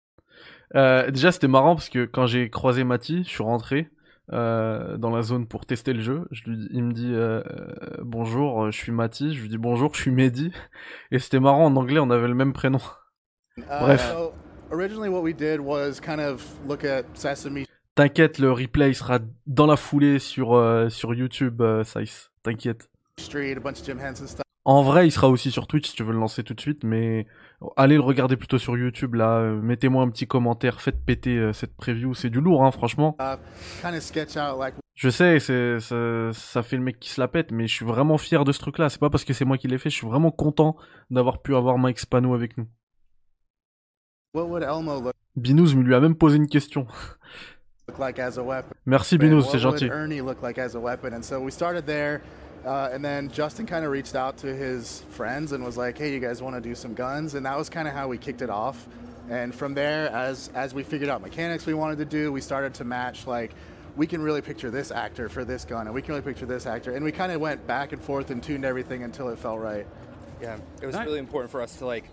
Euh, déjà, c'était marrant parce que quand j'ai croisé Mati, je suis rentré euh, dans la zone pour tester le jeu. Je lui, il me dit euh, euh, bonjour, je suis Mati. Je lui dis bonjour, je suis Mehdi. (laughs) Et c'était marrant en anglais, on avait le même prénom. Uh, Bref. T'inquiète, le replay sera dans la foulée sur euh, sur YouTube, Size. T'inquiète. En vrai, il sera aussi sur Twitch si tu veux le lancer tout de suite, mais allez le regarder plutôt sur YouTube là. Euh, Mettez-moi un petit commentaire, faites péter euh, cette preview, c'est du lourd hein, franchement. Like Je sais, c'est ça, ça fait le mec qui se la pète, mais je suis vraiment fier de ce truc-là. C'est pas parce que c'est moi qui l'ai fait, je suis vraiment content d'avoir pu avoir Mike Spano avec nous. look Binous lui a même posé une question. like. Merci what c'est gentil. Ernie look like as a weapon? And so we started there, uh, and then Justin kind of reached out to his friends and was like, "Hey, you guys want to do some guns?" And that was kind of how we kicked it off. And from there, as as we figured out mechanics we wanted to do, we started to match like we can really picture this actor for this gun, and we can really picture this actor, and we kind of went back and forth and tuned everything until it felt right. Yeah, it was really important for us to like.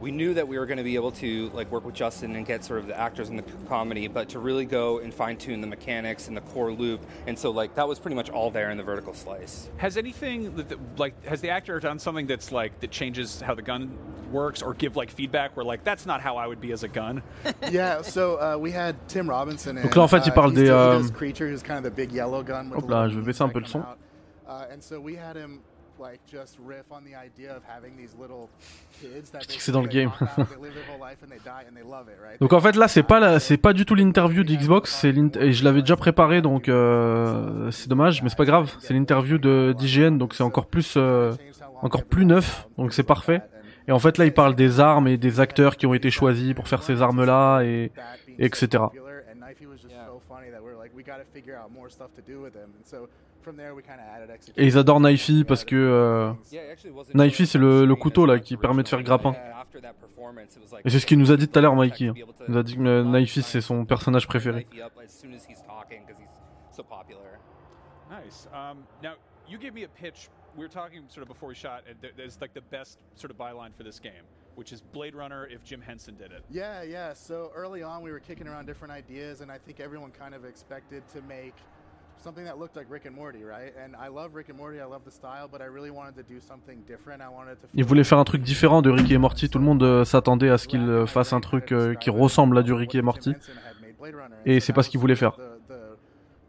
We knew that we were going to be able to like work with Justin and get sort of the actors in the comedy, but to really go and fine tune the mechanics and the core loop, and so like that was pretty much all there in the vertical slice. Has anything that, that- like has the actor done something that's like that changes how the gun works, or give like feedback where like that's not how I would be as a gun? (laughs) yeah, so uh, we had Tim Robinson. In, Donc là, en fait, il uh, parle he's des, the- he euh, Creature, who's kind of the big yellow gun. With Hop the là, little je vais beams baisser un peu le son. out. Uh, and so we had him like just riff on the idea of having these little kids that dis que c'est dans le game? Donc en fait là c'est pas la- c'est pas du tout l'interview d'Xbox, c'est l'int- et je l'avais déjà préparé donc euh, c'est dommage mais c'est pas grave, c'est l'interview de d'IGN donc c'est encore plus euh, encore plus neuf donc c'est parfait. Et en fait là il parle des armes et des acteurs qui ont été choisis pour faire ces armes là et et etc. Et ils adorent Knifey parce que euh, Knifey c'est le, le couteau là qui permet de faire grappin. Et c'est ce qu'il nous a dit tout à l'heure Mikey. Il nous a dit que Knifey c'est son personnage préféré. Nice. Um, now, you gave me a pitch. We were talking sort of before we shot. And there- there's like the best sort of byline for this game, which is Blade Runner if Jim Henson did it. Yeah, yeah. So early on, we were kicking around different ideas, and I think everyone kind of expected to make something that looked like Rick and Morty, right? And I love Rick and Morty, I love the style, but I really wanted to do something different. I wanted to. Il voulait faire un truc différent de Ricky et Morty, tout le monde euh, s'attendait à ce qu'il euh, fasse un truc euh, qui ressemble à du Ricky et Morty. Et c'est pas ce qu'il voulait faire.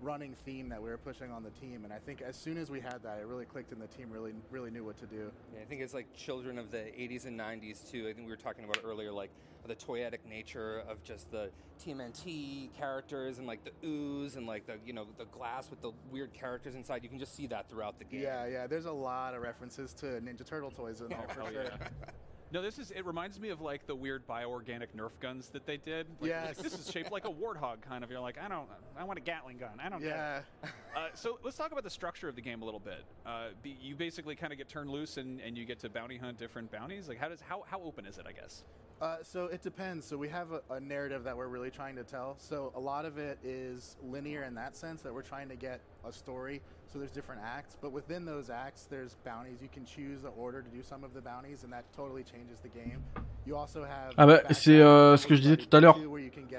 Running theme that we were pushing on the team, and I think as soon as we had that, it really clicked, and the team really, really knew what to do. Yeah, I think it's like children of the 80s and 90s too. I think we were talking about earlier, like the toyetic nature of just the TMNT characters and like the ooze and like the you know the glass with the weird characters inside. You can just see that throughout the game. Yeah, yeah. There's a lot of references to Ninja Turtle toys in there (laughs) oh, for Hell sure. (laughs) No, this is. It reminds me of like the weird bioorganic Nerf guns that they did. Like, Yes. like, this is shaped like a warthog, kind of. You're like, I don't. I want a Gatling gun. I don't. Yeah. Uh, so let's talk about the structure of the game a little bit. Uh, you basically kind of get turned loose and, and you get to bounty hunt different bounties. Like, how does how how open is it? I guess. Uh, so it depends. So we have a, a narrative that we're really trying to tell. So a lot of it is linear in that sense that we're trying to get a story. So there's different acts, but within those acts, there's bounties. You can choose the order to do some of the bounties, and that totally changes the game. You also have. Ah bah c'est euh, ce que je disais tout à l'heure.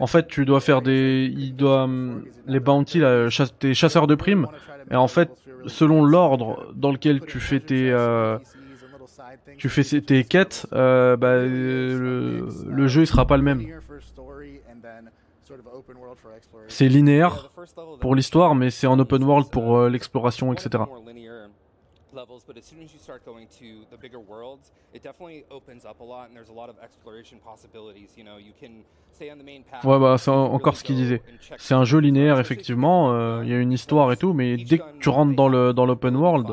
En fait tu dois faire des, il doit hum, les bounty là, chasse- tes chasseurs de primes. Et en fait selon l'ordre dans lequel tu fais tes euh, tu fais tes quêtes, euh, bah, euh, le, jeu il sera pas le même. C'est linéaire pour l'histoire, mais c'est en open world pour euh, l'exploration, etc. Ouais, bah c'est en- encore ce qu'il disait. C'est un jeu linéaire effectivement. Il y a une histoire et tout, mais dès que tu rentres dans l'open world,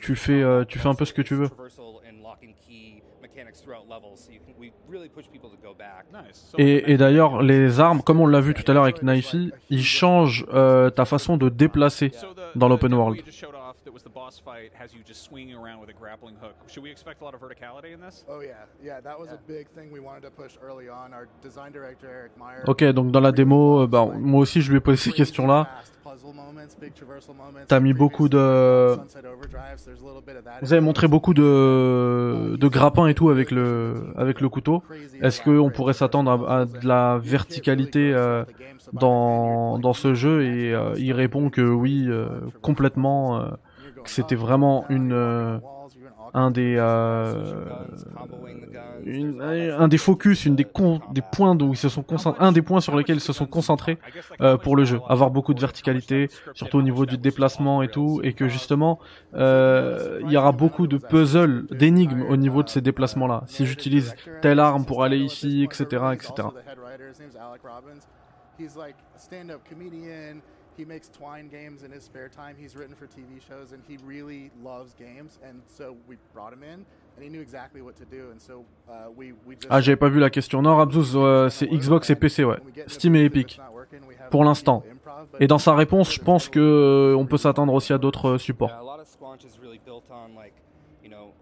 tu fais euh, tu fais un peu ce que tu veux. Et, et d'ailleurs, les armes, comme on l'a vu tout à l'heure avec Knifey, ils changent euh, ta façon de déplacer dans l'open world. You just showed off that was the boss fight has you just swinging around with a grappling hook. Should we expect a lot of verticality in this? Oh yeah, yeah. That was a big thing we wanted to push early on. Our design director Eric Meyer. Ok, donc dans la démo, euh, bah, moi aussi je lui ai posé ces questions-là. T'as mis beaucoup de... Vous avez montré beaucoup de, de grappins et tout avec le, avec le couteau. Est-ce qu'on pourrait s'attendre à, à de la verticalité euh, dans, dans ce jeu Et euh, il répond que oui, euh, complètement, euh, que c'était vraiment une, euh, un des, euh, un des focus, une des, des points où ils se sont un des points sur lesquels ils se sont concentrés euh, pour le jeu, avoir beaucoup de verticalité, surtout au niveau du déplacement et tout, et que justement il y aura beaucoup de puzzles, d'énigmes au niveau de ces déplacements-là. Si j'utilise telle arme pour aller ici, etc., etc. He makes twine games in his spare time. He's written for TV shows, and he really loves games. And so we brought him in, and he knew exactly what to do. And so uh, we we just. Ah, j'avais pas vu la question. Non, Rabzouz, euh, c'est Xbox et PC, ouais. Steam et Epic. Pour l'instant. Et dans sa réponse, je pense que euh, on peut s'attendre aussi à d'autres euh, supports.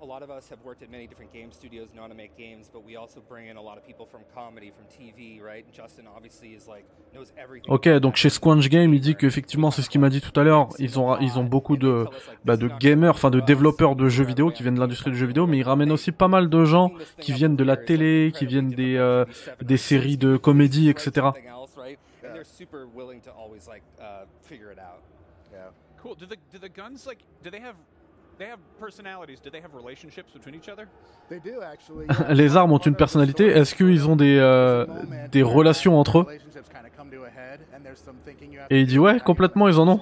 A lot of Squanch is really built on like, you know, know, a lot of us have worked at many different game studios, know how to make games, but we also bring in a lot of people from comedy, from TV, right? Justin obviously is like knows everything. Ok, donc chez Squanch Game, il dit qu'effectivement, c'est ce qu'il m'a dit tout à l'heure. Ils ont, ils ont beaucoup de, bah, de gamers, enfin de développeurs de jeux vidéo qui viennent de l'industrie du jeu vidéo, mais ils ramènent aussi pas mal de gens qui viennent de la télé, qui viennent des, euh, des séries de comédie, etc. And they're super willing to always like uh, figure it out. Yeah. Cool. Do the do the guns like do they have they have personalities? Do they have relationships between each other? They do actually. (laughs) Les armes ont une personnalité. Est-ce qu'ils ont des, euh, des relations entre eux? Et il dit ouais, complètement, ils en ont.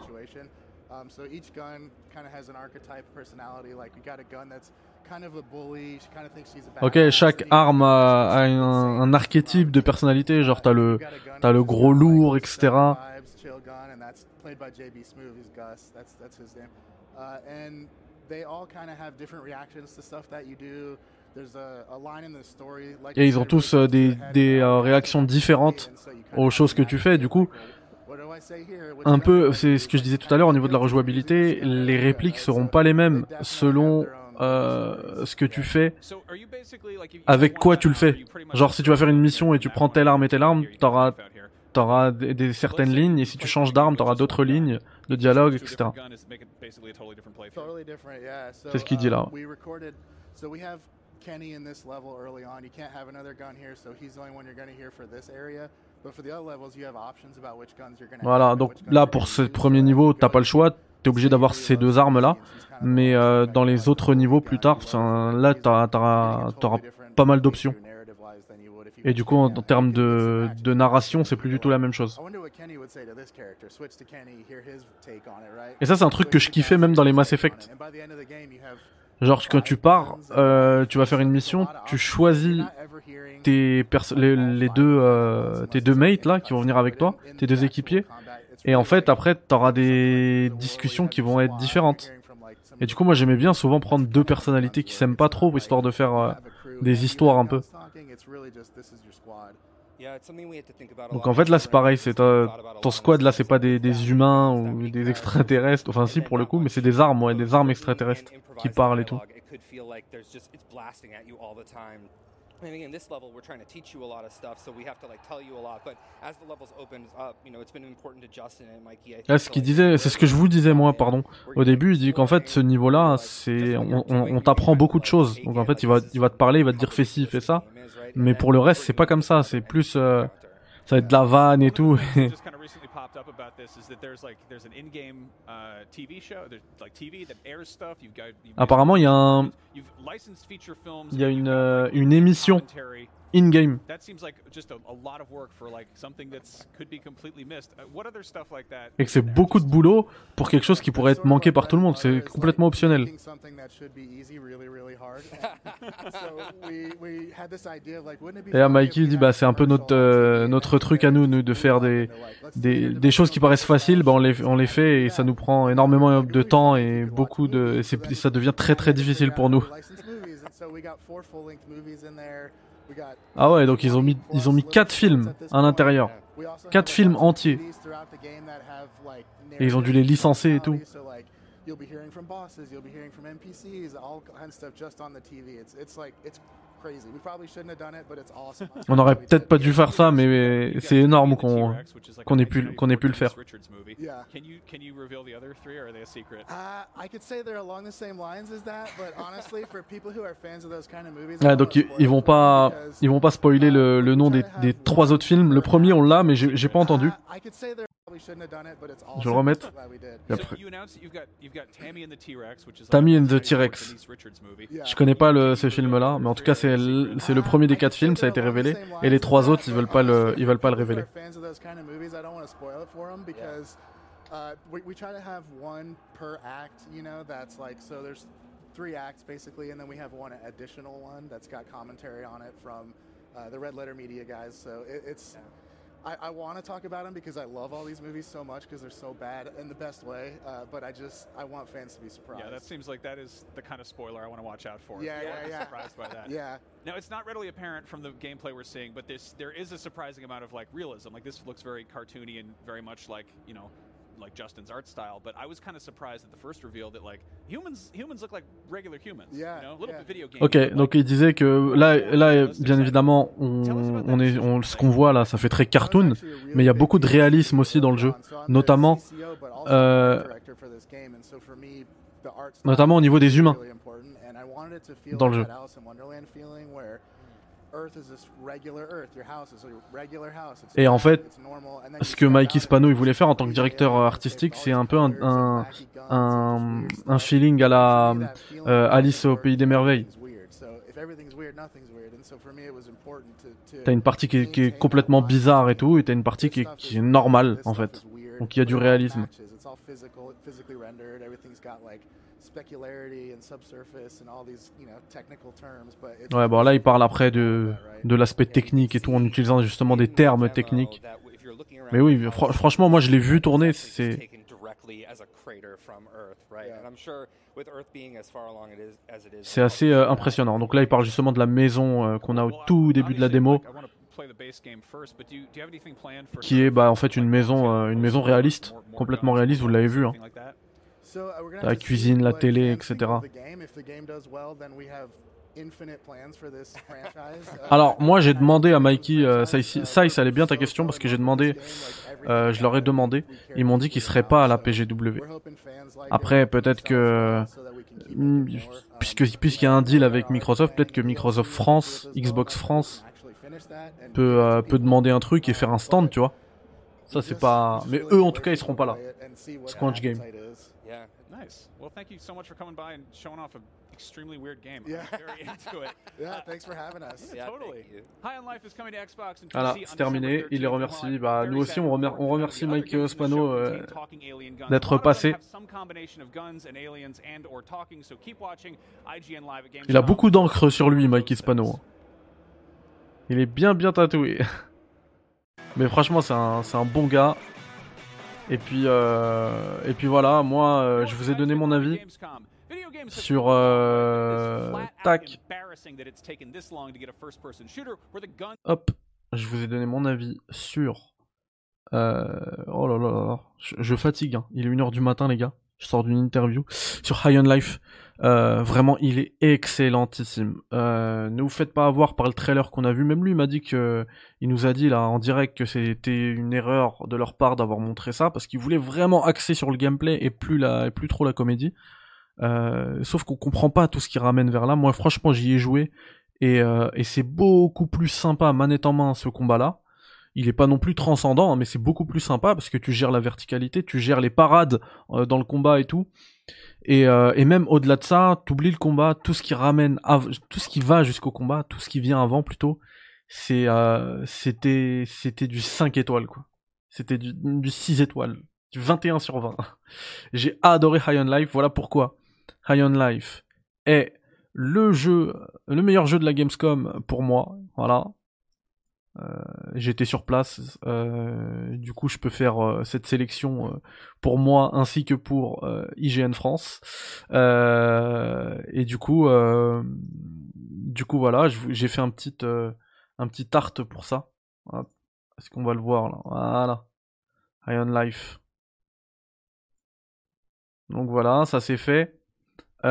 Um, so each gun kind of has an archetype personality. Like we got a gun that's kind of a bully. She kind of thinks she's a Ok, chaque arme a, a un, un archétype de personnalité, genre t'as le, t'as le gros lourd, etc. Et ils ont tous euh, des, euh, réactions that. différentes aux choses que tu fais. Du coup, un peu, c'est ce que je disais tout à l'heure au niveau de la rejouabilité, les répliques seront pas les mêmes selon euh, ce que tu fais. Avec quoi tu le fais Genre si tu vas faire une mission et tu prends telle arme et telle arme, t'auras t'auras des, des certaines lignes et si tu changes d'arme, t'auras d'autres lignes de dialogue, etc. C'est ce qu'il dit là. We recorded, so we have Kenny in this level early on. You can't have another gun here, so he's the only one you're going to hear for this area. But for the other levels, you have options about which guns you're going to Voilà, donc là pour ce premier niveau, t'as pas le choix, t'es obligé d'avoir ces deux armes là. Mais euh, dans les autres niveaux plus tard, là t'auras pas mal d'options. Et du coup, en, en termes de, de narration, c'est plus du tout la même chose. Et ça, c'est un truc que je kiffais même dans les Mass Effect. Genre, quand tu pars, euh, tu vas faire une mission, tu choisis tes les, les deux, euh, tes deux mates là qui vont venir avec toi, tes deux équipiers. Et en fait, après, t'auras des discussions qui vont être différentes. Et du coup, moi, j'aimais bien souvent prendre deux personnalités qui s'aiment pas trop, histoire de faire euh, des histoires un peu. Donc en fait, là, c'est pareil, c'est ton squad là, c'est pas des, des humains ou des extraterrestres. Enfin, si pour le coup, mais c'est des armes, ouais, des armes extraterrestres qui parlent et tout. I in this level, we're trying to teach you a lot of stuff, so we have to like tell you a lot. But as the levels open up, you know, it's been important to Justin and Mikey. I think, Là, ce qu'il disait, c'est ce que je vous disais moi, pardon. Au début, il dit qu'en fait, ce niveau-là, c'est, on, on, on t'apprend beaucoup de choses. Donc en fait, il va, il va te parler, il va te dire fais ci, fais ça. Mais pour le reste, c'est pas comme ça. C'est plus, euh, ça va être de la vanne et tout. One of the things that just kind of (laughs) recently popped up about this is that there's like there's an in-game uh, TV show, there's like TV that airs stuff. You've got you've Apparemment, il y a un you've licensed feature films. il y a une, euh, émission. In-game. Uh? Et que c'est beaucoup de boulot pour quelque chose qui pourrait être manqué par tout le monde. C'est complètement optionnel. (laughs) Et là, Mikey dit, bah, c'est un peu notre, euh, notre truc à nous, nous, de faire des, des, des choses qui paraissent faciles, bah, on les, on les fait et ça nous prend énormément de temps et beaucoup de, et ça devient très très difficile pour nous. Ah ouais, donc ils ont mis, ils ont mis quatre films à l'intérieur. Quatre films entiers. Et ils ont dû les licencer et tout. On the TV. It's it's like it's crazy. We probably shouldn't have done it, but it's awesome. (laughs) On aurait peut-être pas dû faire ça, mais c'est énorme qu'on, qu'on ait pu, qu'on ait pu le faire. Yeah. Can you can you reveal the other three, or are they a secret? Uh, I could say they're along the same lines as that, but honestly, for people who are fans of those kind of movies, (laughs) I Ouais, don't donc ils, ils vont pas, ils vont pas spoiler le, le nom des, des trois autres films. Le premier, on l'a, mais j'ai j'ai pas entendu. I could say they probably shouldn't have done it, but it's awesome. Je vais le remettre. Et après- you announced that you've got you've got Tammy and the T-Rex. Je connais pas le, ce film-là, mais en tout cas, c'est le, c'est le premier des quatre films, ça a été révélé. Et les trois autres, ils veulent pas le, ils veulent pas le révéler. Fans of those kind of movies, I don't want to spoil it for them because uh, we, we try to have one per act. You know, that's like so. There's three acts basically, and then we have one additional one that's got commentary on it from uh, the Red Letter Media guys. So it, it's. I, I want to talk about them because I love all these movies so much because they're so bad in the best way. Uh, but I just I want fans to be surprised. Yeah, that seems like that is the kind of spoiler I want to watch out for. Yeah, yeah, yeah. Surprised by that. yeah. Now it's not readily apparent from the gameplay we're seeing, but this there is a surprising amount of like realism. Like this looks very cartoony and very much like you know like Justin's art style, but I was kind of surprised at the first reveal that like humans humans look like regular humans. Yeah, you know, a little yeah. bit video game. Ok, donc il disait que là, là, bien évidemment, on, on est, on, ce qu'on voit là, ça fait très cartoon, mais il y a beaucoup de réalisme aussi dans le jeu, notamment, euh, notamment au niveau des humains dans le jeu. Et en fait, ce que Mikey Spano il voulait faire en tant que directeur artistique, c'est un peu un, un, un, un feeling à la euh, Alice au pays des merveilles. T'as une partie qui est, qui est complètement bizarre et tout, et t'as une partie qui est, qui est normale en fait. Donc il y a du réalisme. Ouais, bon là il parle après de, de l'aspect technique et tout en utilisant justement des termes techniques. Mais oui, fr- franchement moi je l'ai vu tourner, c'est c'est assez euh, impressionnant. Donc là il parle justement de la maison euh, qu'on a au tout début de la démo, qui est bah en fait une maison euh, une maison réaliste, complètement réaliste, vous l'avez vu. Hein. La cuisine, la télé, etc. (laughs) Alors moi j'ai demandé à Mikey, euh, ça, allait bien ta question parce que j'ai demandé, euh, je leur ai demandé, ils m'ont dit qu'ils seraient pas à la PGW. Après peut-être que mm, puisque puisqu'il y a un deal avec Microsoft, peut-être que Microsoft France, Xbox France peut euh, peut demander un truc et faire un stand, tu vois. Ça c'est pas, mais eux en tout cas ils seront pas là. Squanch Game. Well, thank you so much for coming by and showing off an extremely weird game. Yeah. I'm very (laughs) into it. Yeah, thanks for having us. Yeah, totally. High on Life is coming to Xbox and Voilà, PC c'est terminé. Il les 13th. remercie. Now, I'm Bah, nous aussi, on, remer- remercie Mike Spano euh, d'être passé. Il a beaucoup d'encre sur lui, Mikey Spano. Il est bien bien tatoué. (laughs) Mais franchement, c'est un, c'est un bon gars. Et puis, euh, et puis voilà, moi, euh, je vous ai donné mon avis sur euh, tac. Hop, je vous ai donné mon avis sur. Oh là là là là, je, je fatigue. hein. Il est 1h du matin, les gars. Je sors d'une interview sur High on Life. Euh, vraiment, il est excellentissime. Euh, ne vous faites pas avoir par le trailer qu'on a vu. Même lui m'a dit que, il nous a dit là en direct que c'était une erreur de leur part d'avoir montré ça parce qu'ils voulaient vraiment axer sur le gameplay et plus la, et plus trop la comédie. Euh, sauf qu'on comprend pas tout ce qui ramène vers là. Moi, franchement, j'y ai joué et, euh, et c'est beaucoup plus sympa manette en main ce combat-là. Il est pas non plus transcendant, hein, mais c'est beaucoup plus sympa parce que tu gères la verticalité, tu gères les parades dans le combat et tout. Et, euh, et même au-delà de ça, t'oublies le combat, tout ce qui ramène, tout ce qui va jusqu'au combat, tout ce qui vient avant plutôt, c'est euh, c'était c'était du 5 étoiles quoi. C'était du, du 6 étoiles, du 21 sur 20. (laughs) J'ai adoré High on Life, voilà pourquoi High on Life est le jeu, le meilleur jeu de la Gamescom pour moi, voilà. Euh, J'étais sur place, euh, du coup je peux faire euh, cette sélection pour moi ainsi que pour IGN France. Et du coup, du coup voilà, j'ai fait un petit, un petit tarte pour ça. Est-ce qu'on va le voir là? Voilà. High on Life. Donc voilà, ça c'est fait. Que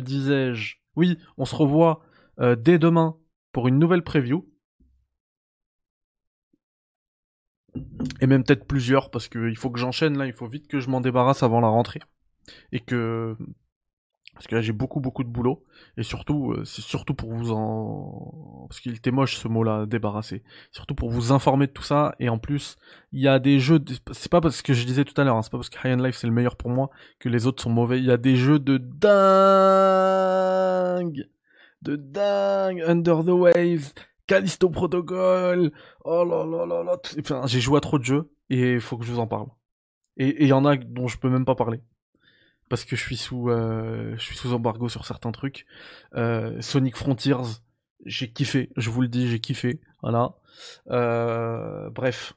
disais-je? Oui, on se revoit dès demain pour une nouvelle preview. Et même peut-être plusieurs, parce qu'il faut que j'enchaîne là, il faut vite que je m'en débarrasse avant la rentrée. Et que. Parce que là j'ai beaucoup beaucoup de boulot. Et surtout, euh, c'est surtout pour vous en. Parce qu'il était moche ce mot-là, débarrasser. Surtout pour vous informer de tout ça. Et en plus, il y a des jeux. C'est pas parce que je disais tout à l'heure, hein, c'est pas parce que High Life c'est le meilleur pour moi que les autres sont mauvais. Il y a des jeux de dingue de dingue, Under the Waves, Callisto Protocol, oh là là là là, enfin, j'ai joué à trop de jeux et il faut que je vous en parle. Et il y en a dont je peux même pas parler parce que je suis sous, euh, je suis sous embargo sur certains trucs. Euh, Sonic Frontiers, j'ai kiffé, je vous le dis, j'ai kiffé, voilà. Euh, bref,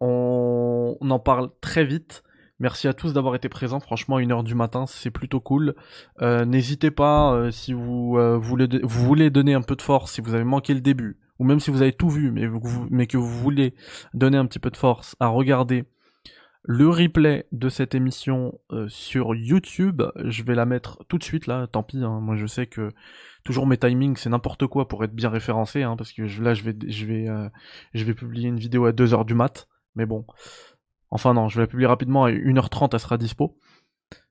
on, on en parle très vite. Merci à tous d'avoir été présents. Franchement, une heure du matin, c'est plutôt cool. Euh, N'hésitez pas, euh, si vous, euh, voulez, vous voulez donner un peu de force, si vous avez manqué le début, ou même si vous avez tout vu, mais, que vous voulez donner un petit peu de force à regarder le replay de cette émission sur YouTube, je vais la mettre tout de suite là, tant pis, hein. moi je sais que toujours mes timings c'est n'importe quoi pour être bien référencé, hein, parce que là je vais, je, vais, je vais publier une vidéo à 2h du mat, mais bon, enfin non, je vais la publier rapidement à 1h30, elle sera dispo,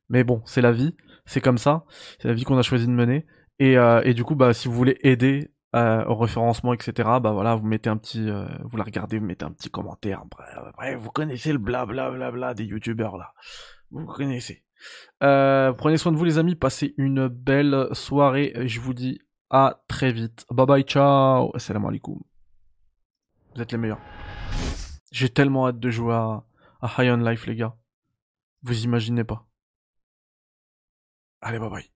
mais bon, c'est la vie, c'est comme ça, c'est la vie qu'on a choisi de mener, et, euh, du coup, bah, si vous voulez aider euh, au référencement, etc., bah voilà, vous mettez un petit, euh, vous la regardez, vous mettez un petit commentaire. Bref, vous connaissez le bla bla bla des youtubeurs là. Vous connaissez. Prenez soin de vous les amis, passez une belle soirée. Je vous dis à très vite. Bye bye, ciao. Salam alaikum. Vous êtes les meilleurs. J'ai tellement hâte de jouer à, à High on Life les gars. Vous imaginez pas. Allez, bye bye.